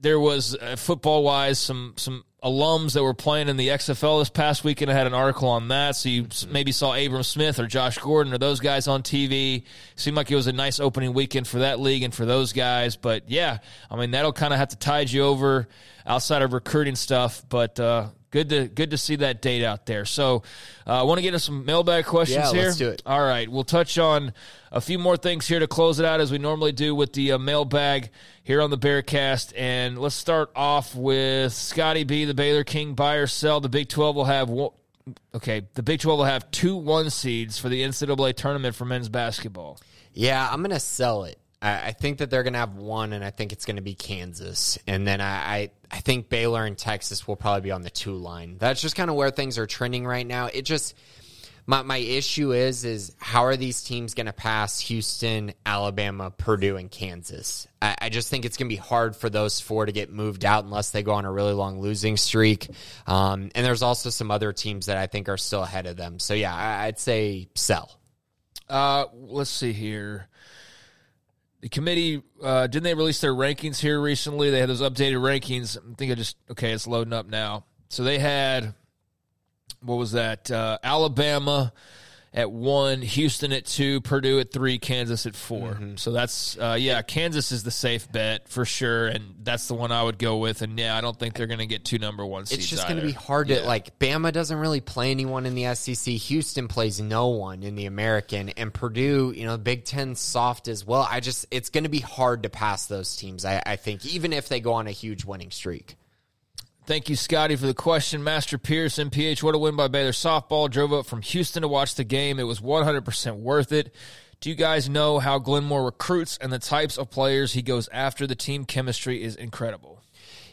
Speaker 1: there was uh, football wise some some alums that were playing in the XFL this past weekend. I had an article on that. So you maybe saw Abram Smith or Josh Gordon or those guys on TV. Seemed like it was a nice opening weekend for that league and for those guys. But yeah, I mean, that'll kind of have to tide you over outside of recruiting stuff. But, uh, Good to good to see that date out there. So, uh, I want to get into some mailbag questions
Speaker 2: yeah,
Speaker 1: here.
Speaker 2: Let's do it.
Speaker 1: All right, we'll touch on a few more things here to close it out as we normally do with the uh, mailbag here on the Bearcast. And let's start off with Scotty B, the Baylor King, buy or sell. The Big Twelve will have one, okay. The Big Twelve will have two one seeds for the NCAA tournament for men's basketball.
Speaker 2: Yeah, I'm going to sell it. I, think that they're going to have one, and I think it's going to be Kansas. And then I, I, I think Baylor and Texas will probably be on the two line. That's just kind of where things are trending right now. It just my my issue is is how are these teams going to pass Houston, Alabama, Purdue, and Kansas? I, I just think it's going to be hard for those four to get moved out unless they go on a really long losing streak. Um, and there's also some other teams that I think are still ahead of them. So yeah, I, I'd say sell.
Speaker 1: Uh, let's see here the committee uh, didn't they release their rankings here recently? They had those updated rankings. I think I just okay, it's loading up now. So they had what was that? Uh, Alabama at one, Houston at two, Purdue at three, Kansas at 4 mm-hmm. So that's uh, yeah, Kansas is the safe bet for sure, and that's the one I would go with. And yeah, I don't think they're going to get two number one.
Speaker 2: It's just
Speaker 1: going
Speaker 2: to be hard yeah. to like. Bama doesn't really play anyone in the SEC. Houston plays no one in the American, and Purdue, you know, Big Ten soft as well. I just it's going to be hard to pass those teams. I, I think even if they go on a huge winning streak.
Speaker 1: Thank you, Scotty, for the question. Master Pierce, MPH, what a win by Baylor softball. Drove up from Houston to watch the game. It was 100% worth it. Do you guys know how Glenn Moore recruits and the types of players he goes after? The team chemistry is incredible.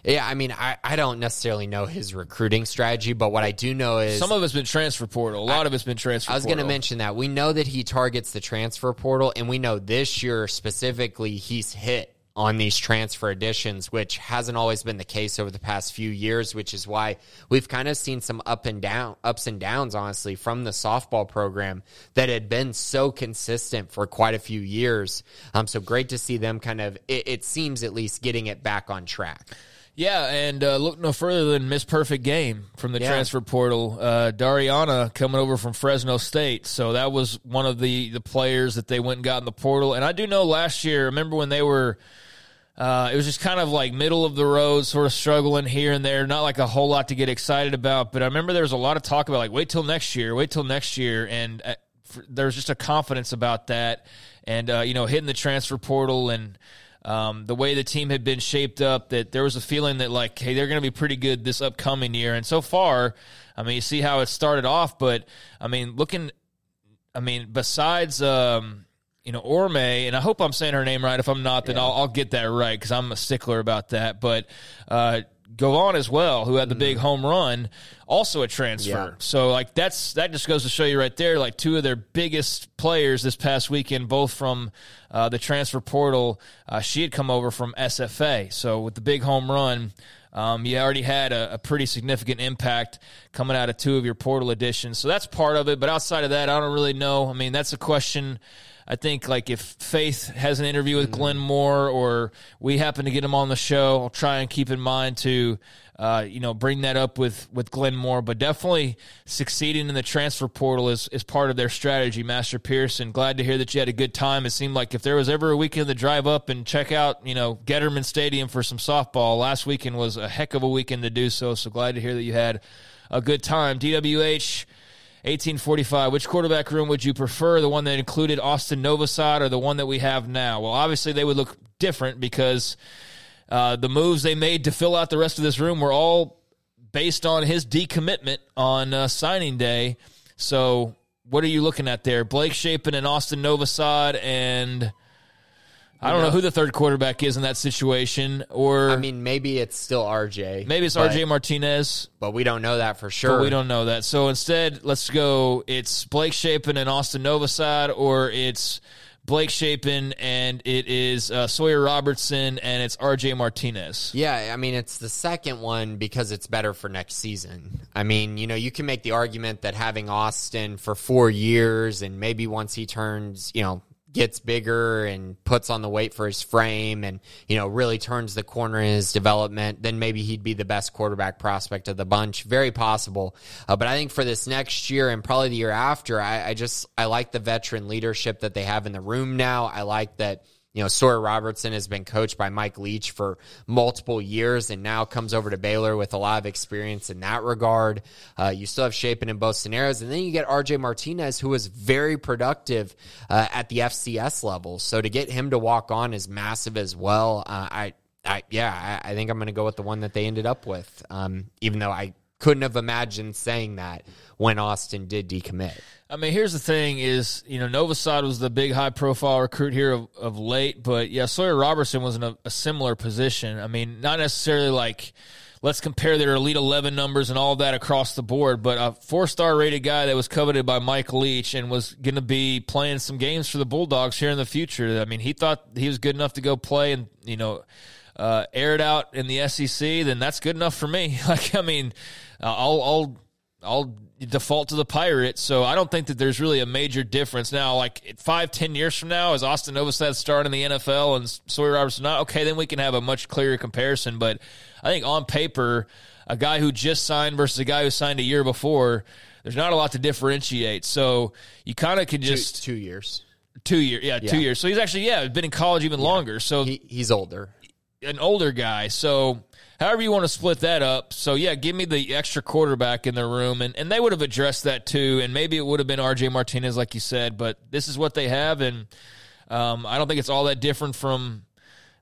Speaker 2: Yeah, I mean, I, I don't necessarily know his recruiting strategy, but what I do know is
Speaker 1: some of it's been transfer portal. A lot I, of it's been transfer.
Speaker 2: I was
Speaker 1: going
Speaker 2: to mention that we know that he targets the transfer portal, and we know this year specifically he's hit on these transfer additions, which hasn't always been the case over the past few years, which is why we've kind of seen some up and down ups and downs, honestly, from the softball program that had been so consistent for quite a few years. Um, so great to see them kind of it, it seems at least getting it back on track.
Speaker 1: Yeah, and uh, look no further than Miss Perfect Game from the yeah. transfer portal. Uh, Dariana coming over from Fresno State. So that was one of the, the players that they went and got in the portal. And I do know last year, remember when they were uh, it was just kind of like middle of the road, sort of struggling here and there. Not like a whole lot to get excited about, but I remember there was a lot of talk about like wait till next year, wait till next year, and uh, there was just a confidence about that, and uh, you know hitting the transfer portal and um, the way the team had been shaped up, that there was a feeling that like, hey, they're going to be pretty good this upcoming year. And so far, I mean, you see how it started off, but I mean, looking, I mean, besides. Um, you know, Orme, and I hope I'm saying her name right. If I'm not, then yeah. I'll, I'll, get that right because I'm a stickler about that. But uh, Gavon as well, who had the big mm-hmm. home run, also a transfer. Yeah. So like that's that just goes to show you right there, like two of their biggest players this past weekend, both from uh, the transfer portal. Uh, she had come over from SFA, so with the big home run. Um, you already had a, a, pretty significant impact coming out of two of your portal additions. So that's part of it. But outside of that, I don't really know. I mean, that's a question I think like if Faith has an interview with Glenn Moore or we happen to get him on the show, I'll try and keep in mind to uh, you know bring that up with with Glenn Moore. But definitely succeeding in the transfer portal is is part of their strategy. Master Pearson, glad to hear that you had a good time. It seemed like if there was ever a weekend to drive up and check out you know Getterman Stadium for some softball, last weekend was a heck of a weekend to do so. So glad to hear that you had a good time. DWH 1845. Which quarterback room would you prefer? The one that included Austin Novosad or the one that we have now? Well, obviously they would look different because uh, the moves they made to fill out the rest of this room were all based on his decommitment on uh, signing day. So, what are you looking at there? Blake Shapen and Austin Novosad and I don't know. know who the third quarterback is in that situation, or
Speaker 2: I mean, maybe it's still RJ.
Speaker 1: Maybe it's but, RJ Martinez,
Speaker 2: but we don't know that for sure.
Speaker 1: But we don't know that. So instead, let's go. It's Blake Shapen and Austin Novosad, or it's Blake Shapen and it is uh, Sawyer Robertson and it's RJ Martinez.
Speaker 2: Yeah, I mean it's the second one because it's better for next season. I mean, you know, you can make the argument that having Austin for 4 years and maybe once he turns, you know, gets bigger and puts on the weight for his frame and, you know, really turns the corner in his development, then maybe he'd be the best quarterback prospect of the bunch. Very possible. Uh, but I think for this next year and probably the year after, I, I just, I like the veteran leadership that they have in the room now. I like that you know, Sawyer Robertson has been coached by Mike Leach for multiple years and now comes over to Baylor with a lot of experience in that regard. Uh, you still have Shapen in both scenarios. And then you get RJ Martinez, who was very productive uh, at the FCS level. So to get him to walk on is massive as well. Uh, I, I, yeah, I, I think I'm going to go with the one that they ended up with, um, even though I couldn't have imagined saying that when Austin did decommit.
Speaker 1: I mean, here's the thing: is you know Novosad was the big high profile recruit here of, of late, but yeah, Sawyer Robertson was in a, a similar position. I mean, not necessarily like let's compare their elite 11 numbers and all that across the board but a four star rated guy that was coveted by mike leach and was going to be playing some games for the bulldogs here in the future i mean he thought he was good enough to go play and you know uh, air it out in the sec then that's good enough for me like i mean Uh, i'll i'll i'll default to the Pirates. So I don't think that there's really a major difference now. Like five, ten years from now, is Austin Novosad starting in the NFL and Sawyer Robertson not? Okay, then we can have a much clearer comparison. But I think on paper, a guy who just signed versus a guy who signed a year before, there's not a lot to differentiate. So you kind of can just
Speaker 2: two, two years.
Speaker 1: Two years, yeah, yeah, two years. So he's actually, yeah, been in college even yeah. longer. So
Speaker 2: he, he's older,
Speaker 1: an older guy. So however you want to split that up. So yeah, give me the extra quarterback in the room, and, and they would have addressed that too, and maybe it would have been R.J. Martinez, like you said, but this is what they have, and um, I don't think it's all that different from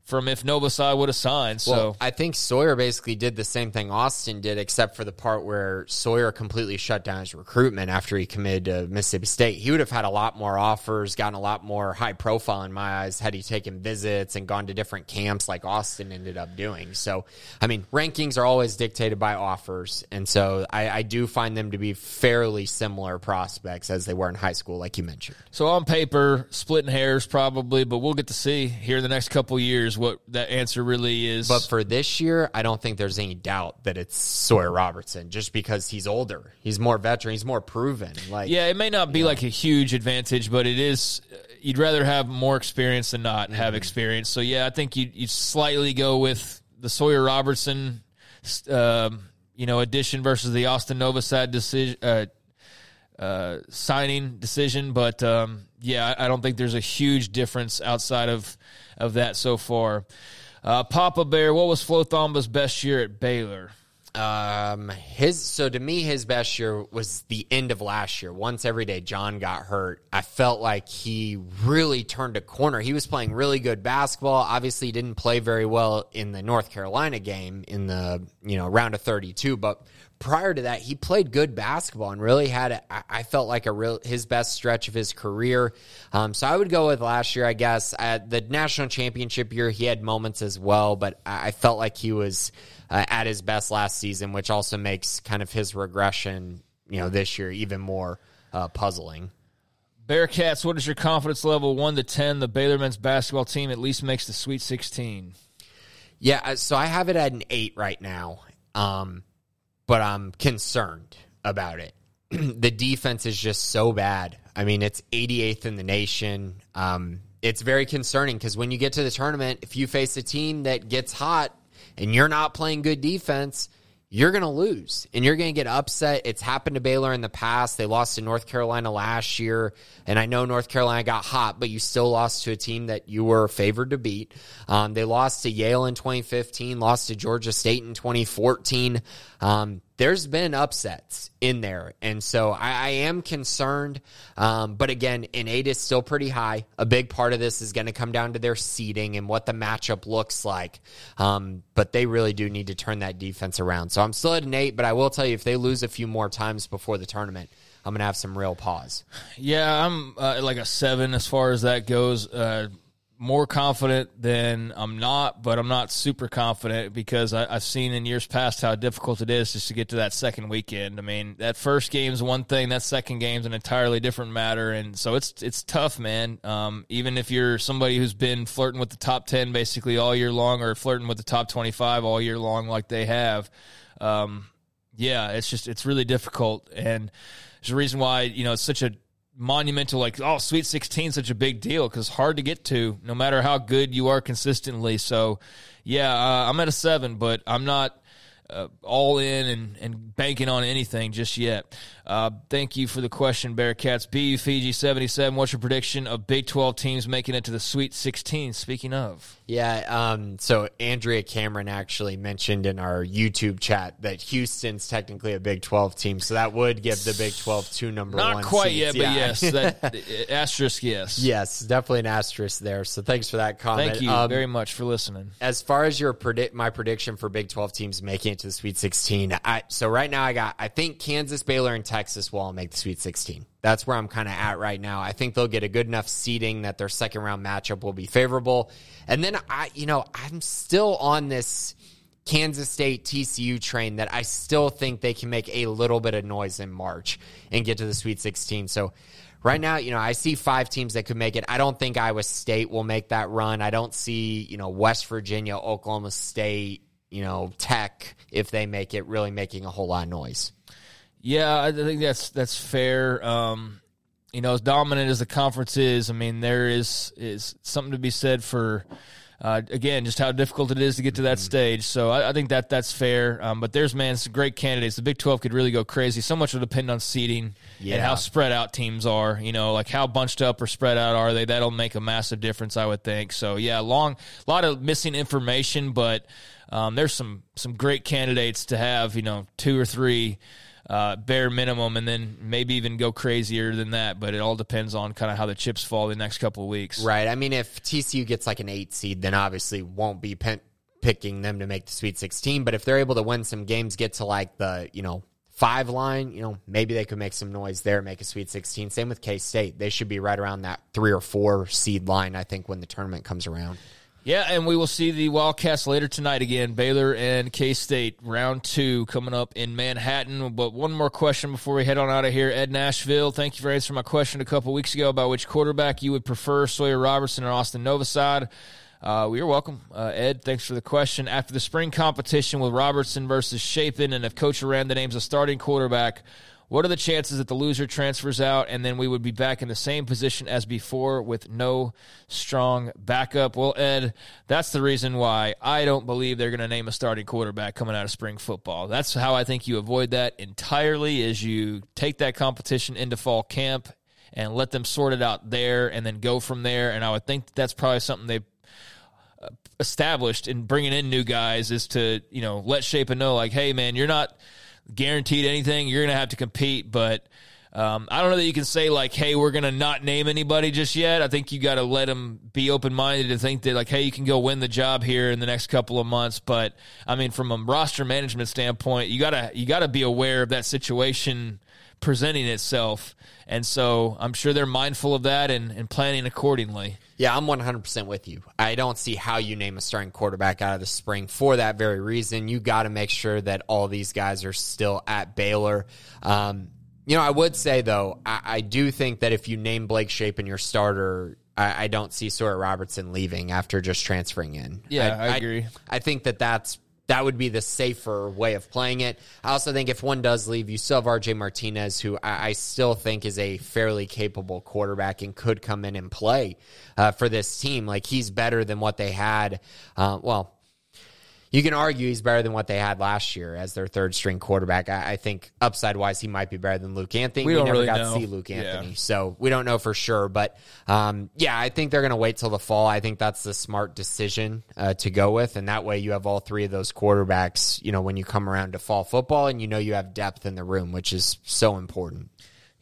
Speaker 1: from if Novosad would have signed. So well,
Speaker 2: I think Sawyer basically did the same thing Austin did, except for the part where Sawyer completely shut down his recruitment after he committed to Mississippi State. He would have had a lot more offers, gotten a lot more high profile in my eyes, had he taken visits and gone to different camps like Austin ended up doing. So, I mean, rankings are always dictated by offers, and so I, I do find them to be fairly similar prospects as they were in high school, like you mentioned.
Speaker 1: So on paper, splitting hairs probably, but we'll get to see here in the next couple years what that answer really is.
Speaker 2: But for this year, I don't think there's any doubt that it's Sawyer Robertson, just because he's older, he's more veteran, he's more proven. Like,
Speaker 1: yeah, it may not be like a huge advantage, but it is. You'd rather have more experience than not mm-hmm. have experience. So yeah, I think you you slightly go with the Sawyer Robertson, uh, you know, addition versus the Austin Novosad decision. Uh, uh, signing decision, but um, yeah, I don't think there's a huge difference outside of of that so far. Uh, Papa Bear, what was Flo Thamba's best year at Baylor?
Speaker 2: Um, his so to me, his best year was the end of last year. Once every day, John got hurt. I felt like he really turned a corner. He was playing really good basketball. Obviously, didn't play very well in the North Carolina game in the you know round of thirty two, but prior to that, he played good basketball and really had, a, I felt like a real his best stretch of his career. Um, so I would go with last year, I guess. At the national championship year, he had moments as well, but I felt like he was uh, at his best last season, which also makes kind of his regression, you know, this year even more uh, puzzling.
Speaker 1: Bearcats, what is your confidence level? One to ten. The Baylor men's basketball team at least makes the Sweet Sixteen.
Speaker 2: Yeah, uh, so I have it at an eight right now, um, but I'm concerned about it. the defense is just so bad. I mean, it's 88th in the nation. Um, it's very concerning because when you get to the tournament, if you face a team that gets hot, and you're not playing good defense, you're going to lose and you're going to get upset. It's happened to Baylor in the past. They lost to North Carolina last year. And I know North Carolina got hot, but you still lost to a team that you were favored to beat. Um, they lost to Yale in 2015, lost to Georgia State in 2014. Um, there's been upsets in there. And so I, I am concerned. Um, but again, an eight is still pretty high. A big part of this is going to come down to their seeding and what the matchup looks like. Um, but they really do need to turn that defense around. So I'm still at an eight, but I will tell you if they lose a few more times before the tournament, I'm going to have some real pause.
Speaker 1: Yeah, I'm uh, like a seven as far as that goes. Uh, more confident than I'm not, but I'm not super confident because I, have seen in years past how difficult it is just to get to that second weekend. I mean, that first game's one thing, that second game's an entirely different matter, and so it's it's tough, man. Um, even if you're somebody who's been flirting with the top ten basically all year long, or flirting with the top twenty five all year long, like they have, um, yeah, it's just it's really difficult, and there's a reason why you know it's such a monumental like oh sweet 16 such a big deal because hard to get to no matter how good you are consistently so yeah uh, i'm at a seven but i'm not uh, all in and, and banking on anything just yet. Uh, thank you for the question, Bearcats. BU Fiji 77. What's your prediction of Big 12 teams making it to the Sweet 16? Speaking of.
Speaker 2: Yeah. Um, so Andrea Cameron actually mentioned in our YouTube chat that Houston's technically a Big 12 team. So that would give the Big 12 two number
Speaker 1: Not
Speaker 2: one.
Speaker 1: Not quite
Speaker 2: seeds.
Speaker 1: yet,
Speaker 2: yeah.
Speaker 1: but yes. That, asterisk, yes.
Speaker 2: Yes, definitely an asterisk there. So thanks for that comment.
Speaker 1: Thank you um, very much for listening.
Speaker 2: As far as your predict, my prediction for Big 12 teams making it to the Sweet 16, I, so right now I got, I think Kansas, Baylor, and Texas will all make the Sweet 16. That's where I'm kind of at right now. I think they'll get a good enough seeding that their second round matchup will be favorable. And then I, you know, I'm still on this Kansas State TCU train that I still think they can make a little bit of noise in March and get to the Sweet 16. So right now, you know, I see five teams that could make it. I don't think Iowa State will make that run. I don't see, you know, West Virginia, Oklahoma State, you know, Tech, if they make it, really making a whole lot of noise.
Speaker 1: Yeah, I think that's that's fair. Um, you know, as dominant as the conference is, I mean, there is is something to be said for. Uh, again, just how difficult it is to get to that mm-hmm. stage. So I, I, think that that's fair. Um, but there's man, some great candidates. The Big Twelve could really go crazy. So much will depend on seeding yeah. and how spread out teams are. You know, like how bunched up or spread out are they? That'll make a massive difference, I would think. So yeah, long, a lot of missing information, but um, there's some some great candidates to have. You know, two or three uh, bare minimum, and then maybe even go crazier than that. But it all depends on kind of how the chips fall the next couple of weeks.
Speaker 2: Right. I mean, if TCU gets like an eight seed, then obviously won't be pen- picking them to make the Sweet 16. But if they're able to win some games, get to like the you know five line, you know maybe they could make some noise there, make a Sweet 16. Same with K State; they should be right around that three or four seed line. I think when the tournament comes around.
Speaker 1: Yeah, and we will see the Wildcats later tonight again. Baylor and K State, round two coming up in Manhattan. But one more question before we head on out of here. Ed Nashville, thank you for answering my question a couple weeks ago about which quarterback you would prefer, Sawyer Robertson or Austin Novosad. Uh, well, you're welcome, uh, Ed. Thanks for the question. After the spring competition with Robertson versus Shapen, and if Coach Aranda names a starting quarterback, what are the chances that the loser transfers out and then we would be back in the same position as before with no strong backup? Well, Ed, that's the reason why I don't believe they're going to name a starting quarterback coming out of spring football. That's how I think you avoid that entirely is you take that competition into fall camp and let them sort it out there and then go from there. And I would think that's probably something they uh, established in bringing in new guys is to you know let Shapen know like, hey man, you're not guaranteed anything. You're gonna have to compete, but. Um, I don't know that you can say like, "Hey, we're gonna not name anybody just yet." I think you got to let them be open minded to think that like, "Hey, you can go win the job here in the next couple of months." But I mean, from a roster management standpoint, you gotta you gotta be aware of that situation presenting itself, and so I'm sure they're mindful of that and, and planning accordingly.
Speaker 2: Yeah, I'm 100% with you. I don't see how you name a starting quarterback out of the spring for that very reason. You got to make sure that all these guys are still at Baylor. Um, you know, I would say though, I, I, do think that if you name Blake Shapen your starter, I, I don't see Sawyer Robertson leaving after just transferring in.
Speaker 1: Yeah, I, I agree.
Speaker 2: I think that that's that would be the safer way of playing it. I also think if one does leave, you still have RJ Martinez, who I, I still think is a fairly capable quarterback and could come in and play uh, for this team. Like he's better than what they had. Uh, well, you can argue he's better than what they had last year as their third string quarterback. I, I think upside wise, he might be better than Luke Anthony.
Speaker 1: We, we never
Speaker 2: really
Speaker 1: got
Speaker 2: know. to see Luke Anthony, yeah. so we don't know for sure. But um, yeah, I think they're going to wait till the fall. I think that's the smart decision uh, to go with, and that way you have all three of those quarterbacks. You know, when you come around to fall football, and you know you have depth in the room, which is so important.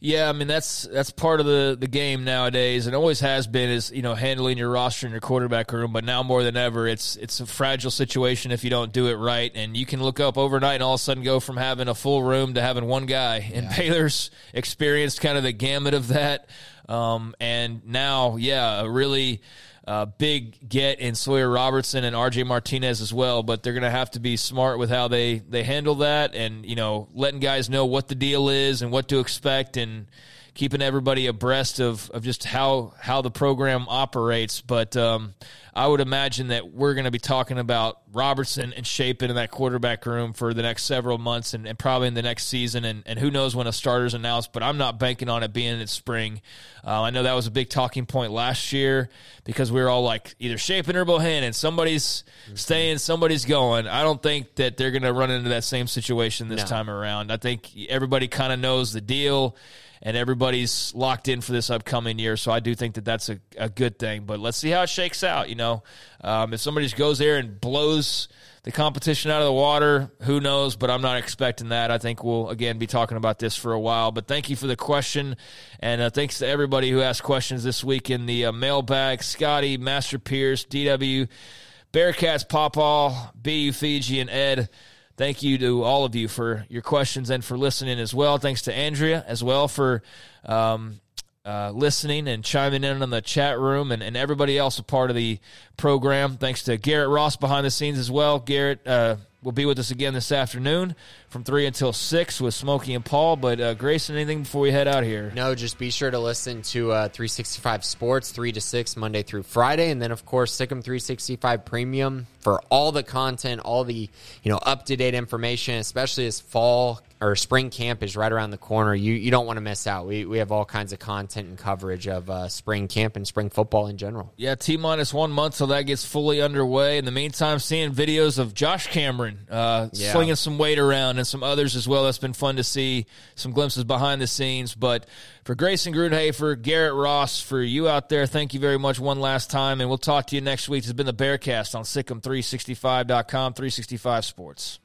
Speaker 1: Yeah, I mean that's that's part of the the game nowadays, and always has been is you know handling your roster and your quarterback room. But now more than ever, it's it's a fragile situation if you don't do it right, and you can look up overnight and all of a sudden go from having a full room to having one guy. And yeah. Baylor's experienced kind of the gamut of that, um, and now yeah, really uh, big get in Sawyer Robertson and RJ Martinez as well, but they're going to have to be smart with how they, they handle that and, you know, letting guys know what the deal is and what to expect and keeping everybody abreast of, of just how, how the program operates. But um, I would imagine that we're going to be talking about Robertson and Shapen in that quarterback room for the next several months and, and probably in the next season. And, and, who knows when a starter's announced, but I'm not banking on it being in spring. Uh, I know that was a big talking point last year because we were all like either Shapen or Bohanon. Somebody's mm-hmm. staying, somebody's going. I don't think that they're going to run into that same situation this no. time around. I think everybody kind of knows the deal and everybody's locked in for this upcoming year. So I do think that that's a, a good thing. But let's see how it shakes out. You know, um, if somebody just goes there and blows the competition out of the water, who knows? But I'm not expecting that. I think we'll again be talking about this for a while. But thank you for the question, and uh, thanks to everybody who asked questions this week in the uh, mailbag. Scotty, Master Pierce, DW, Bearcats, Pawpaw, BU Fiji, and Ed. Thank you to all of you for your questions and for listening as well. Thanks to Andrea as well for um, uh, listening and chiming in on the chat room and, and everybody else a part of the program. Thanks to Garrett Ross behind the scenes as well. Garrett, uh, will be with us again this afternoon from 3 until 6 with Smokey and Paul. But, uh, Grayson, anything before we head out here?
Speaker 2: No, just be sure to listen to uh, 365 Sports 3 to 6 Monday through Friday. And then, of course, SicEm 365 Premium for all the content, all the you know up to date information, especially as fall or spring camp is right around the corner. You you don't want to miss out. We we have all kinds of content and coverage of uh, spring camp and spring football in general.
Speaker 1: Yeah, t minus one month till that gets fully underway. In the meantime, seeing videos of Josh Cameron uh, yeah. slinging some weight around and some others as well. That's been fun to see some glimpses behind the scenes. But for Grayson Grundhafer, Garrett Ross, for you out there, thank you very much one last time, and we'll talk to you next week. This has been the Bearcast on SicEm365.com, 365 Sports.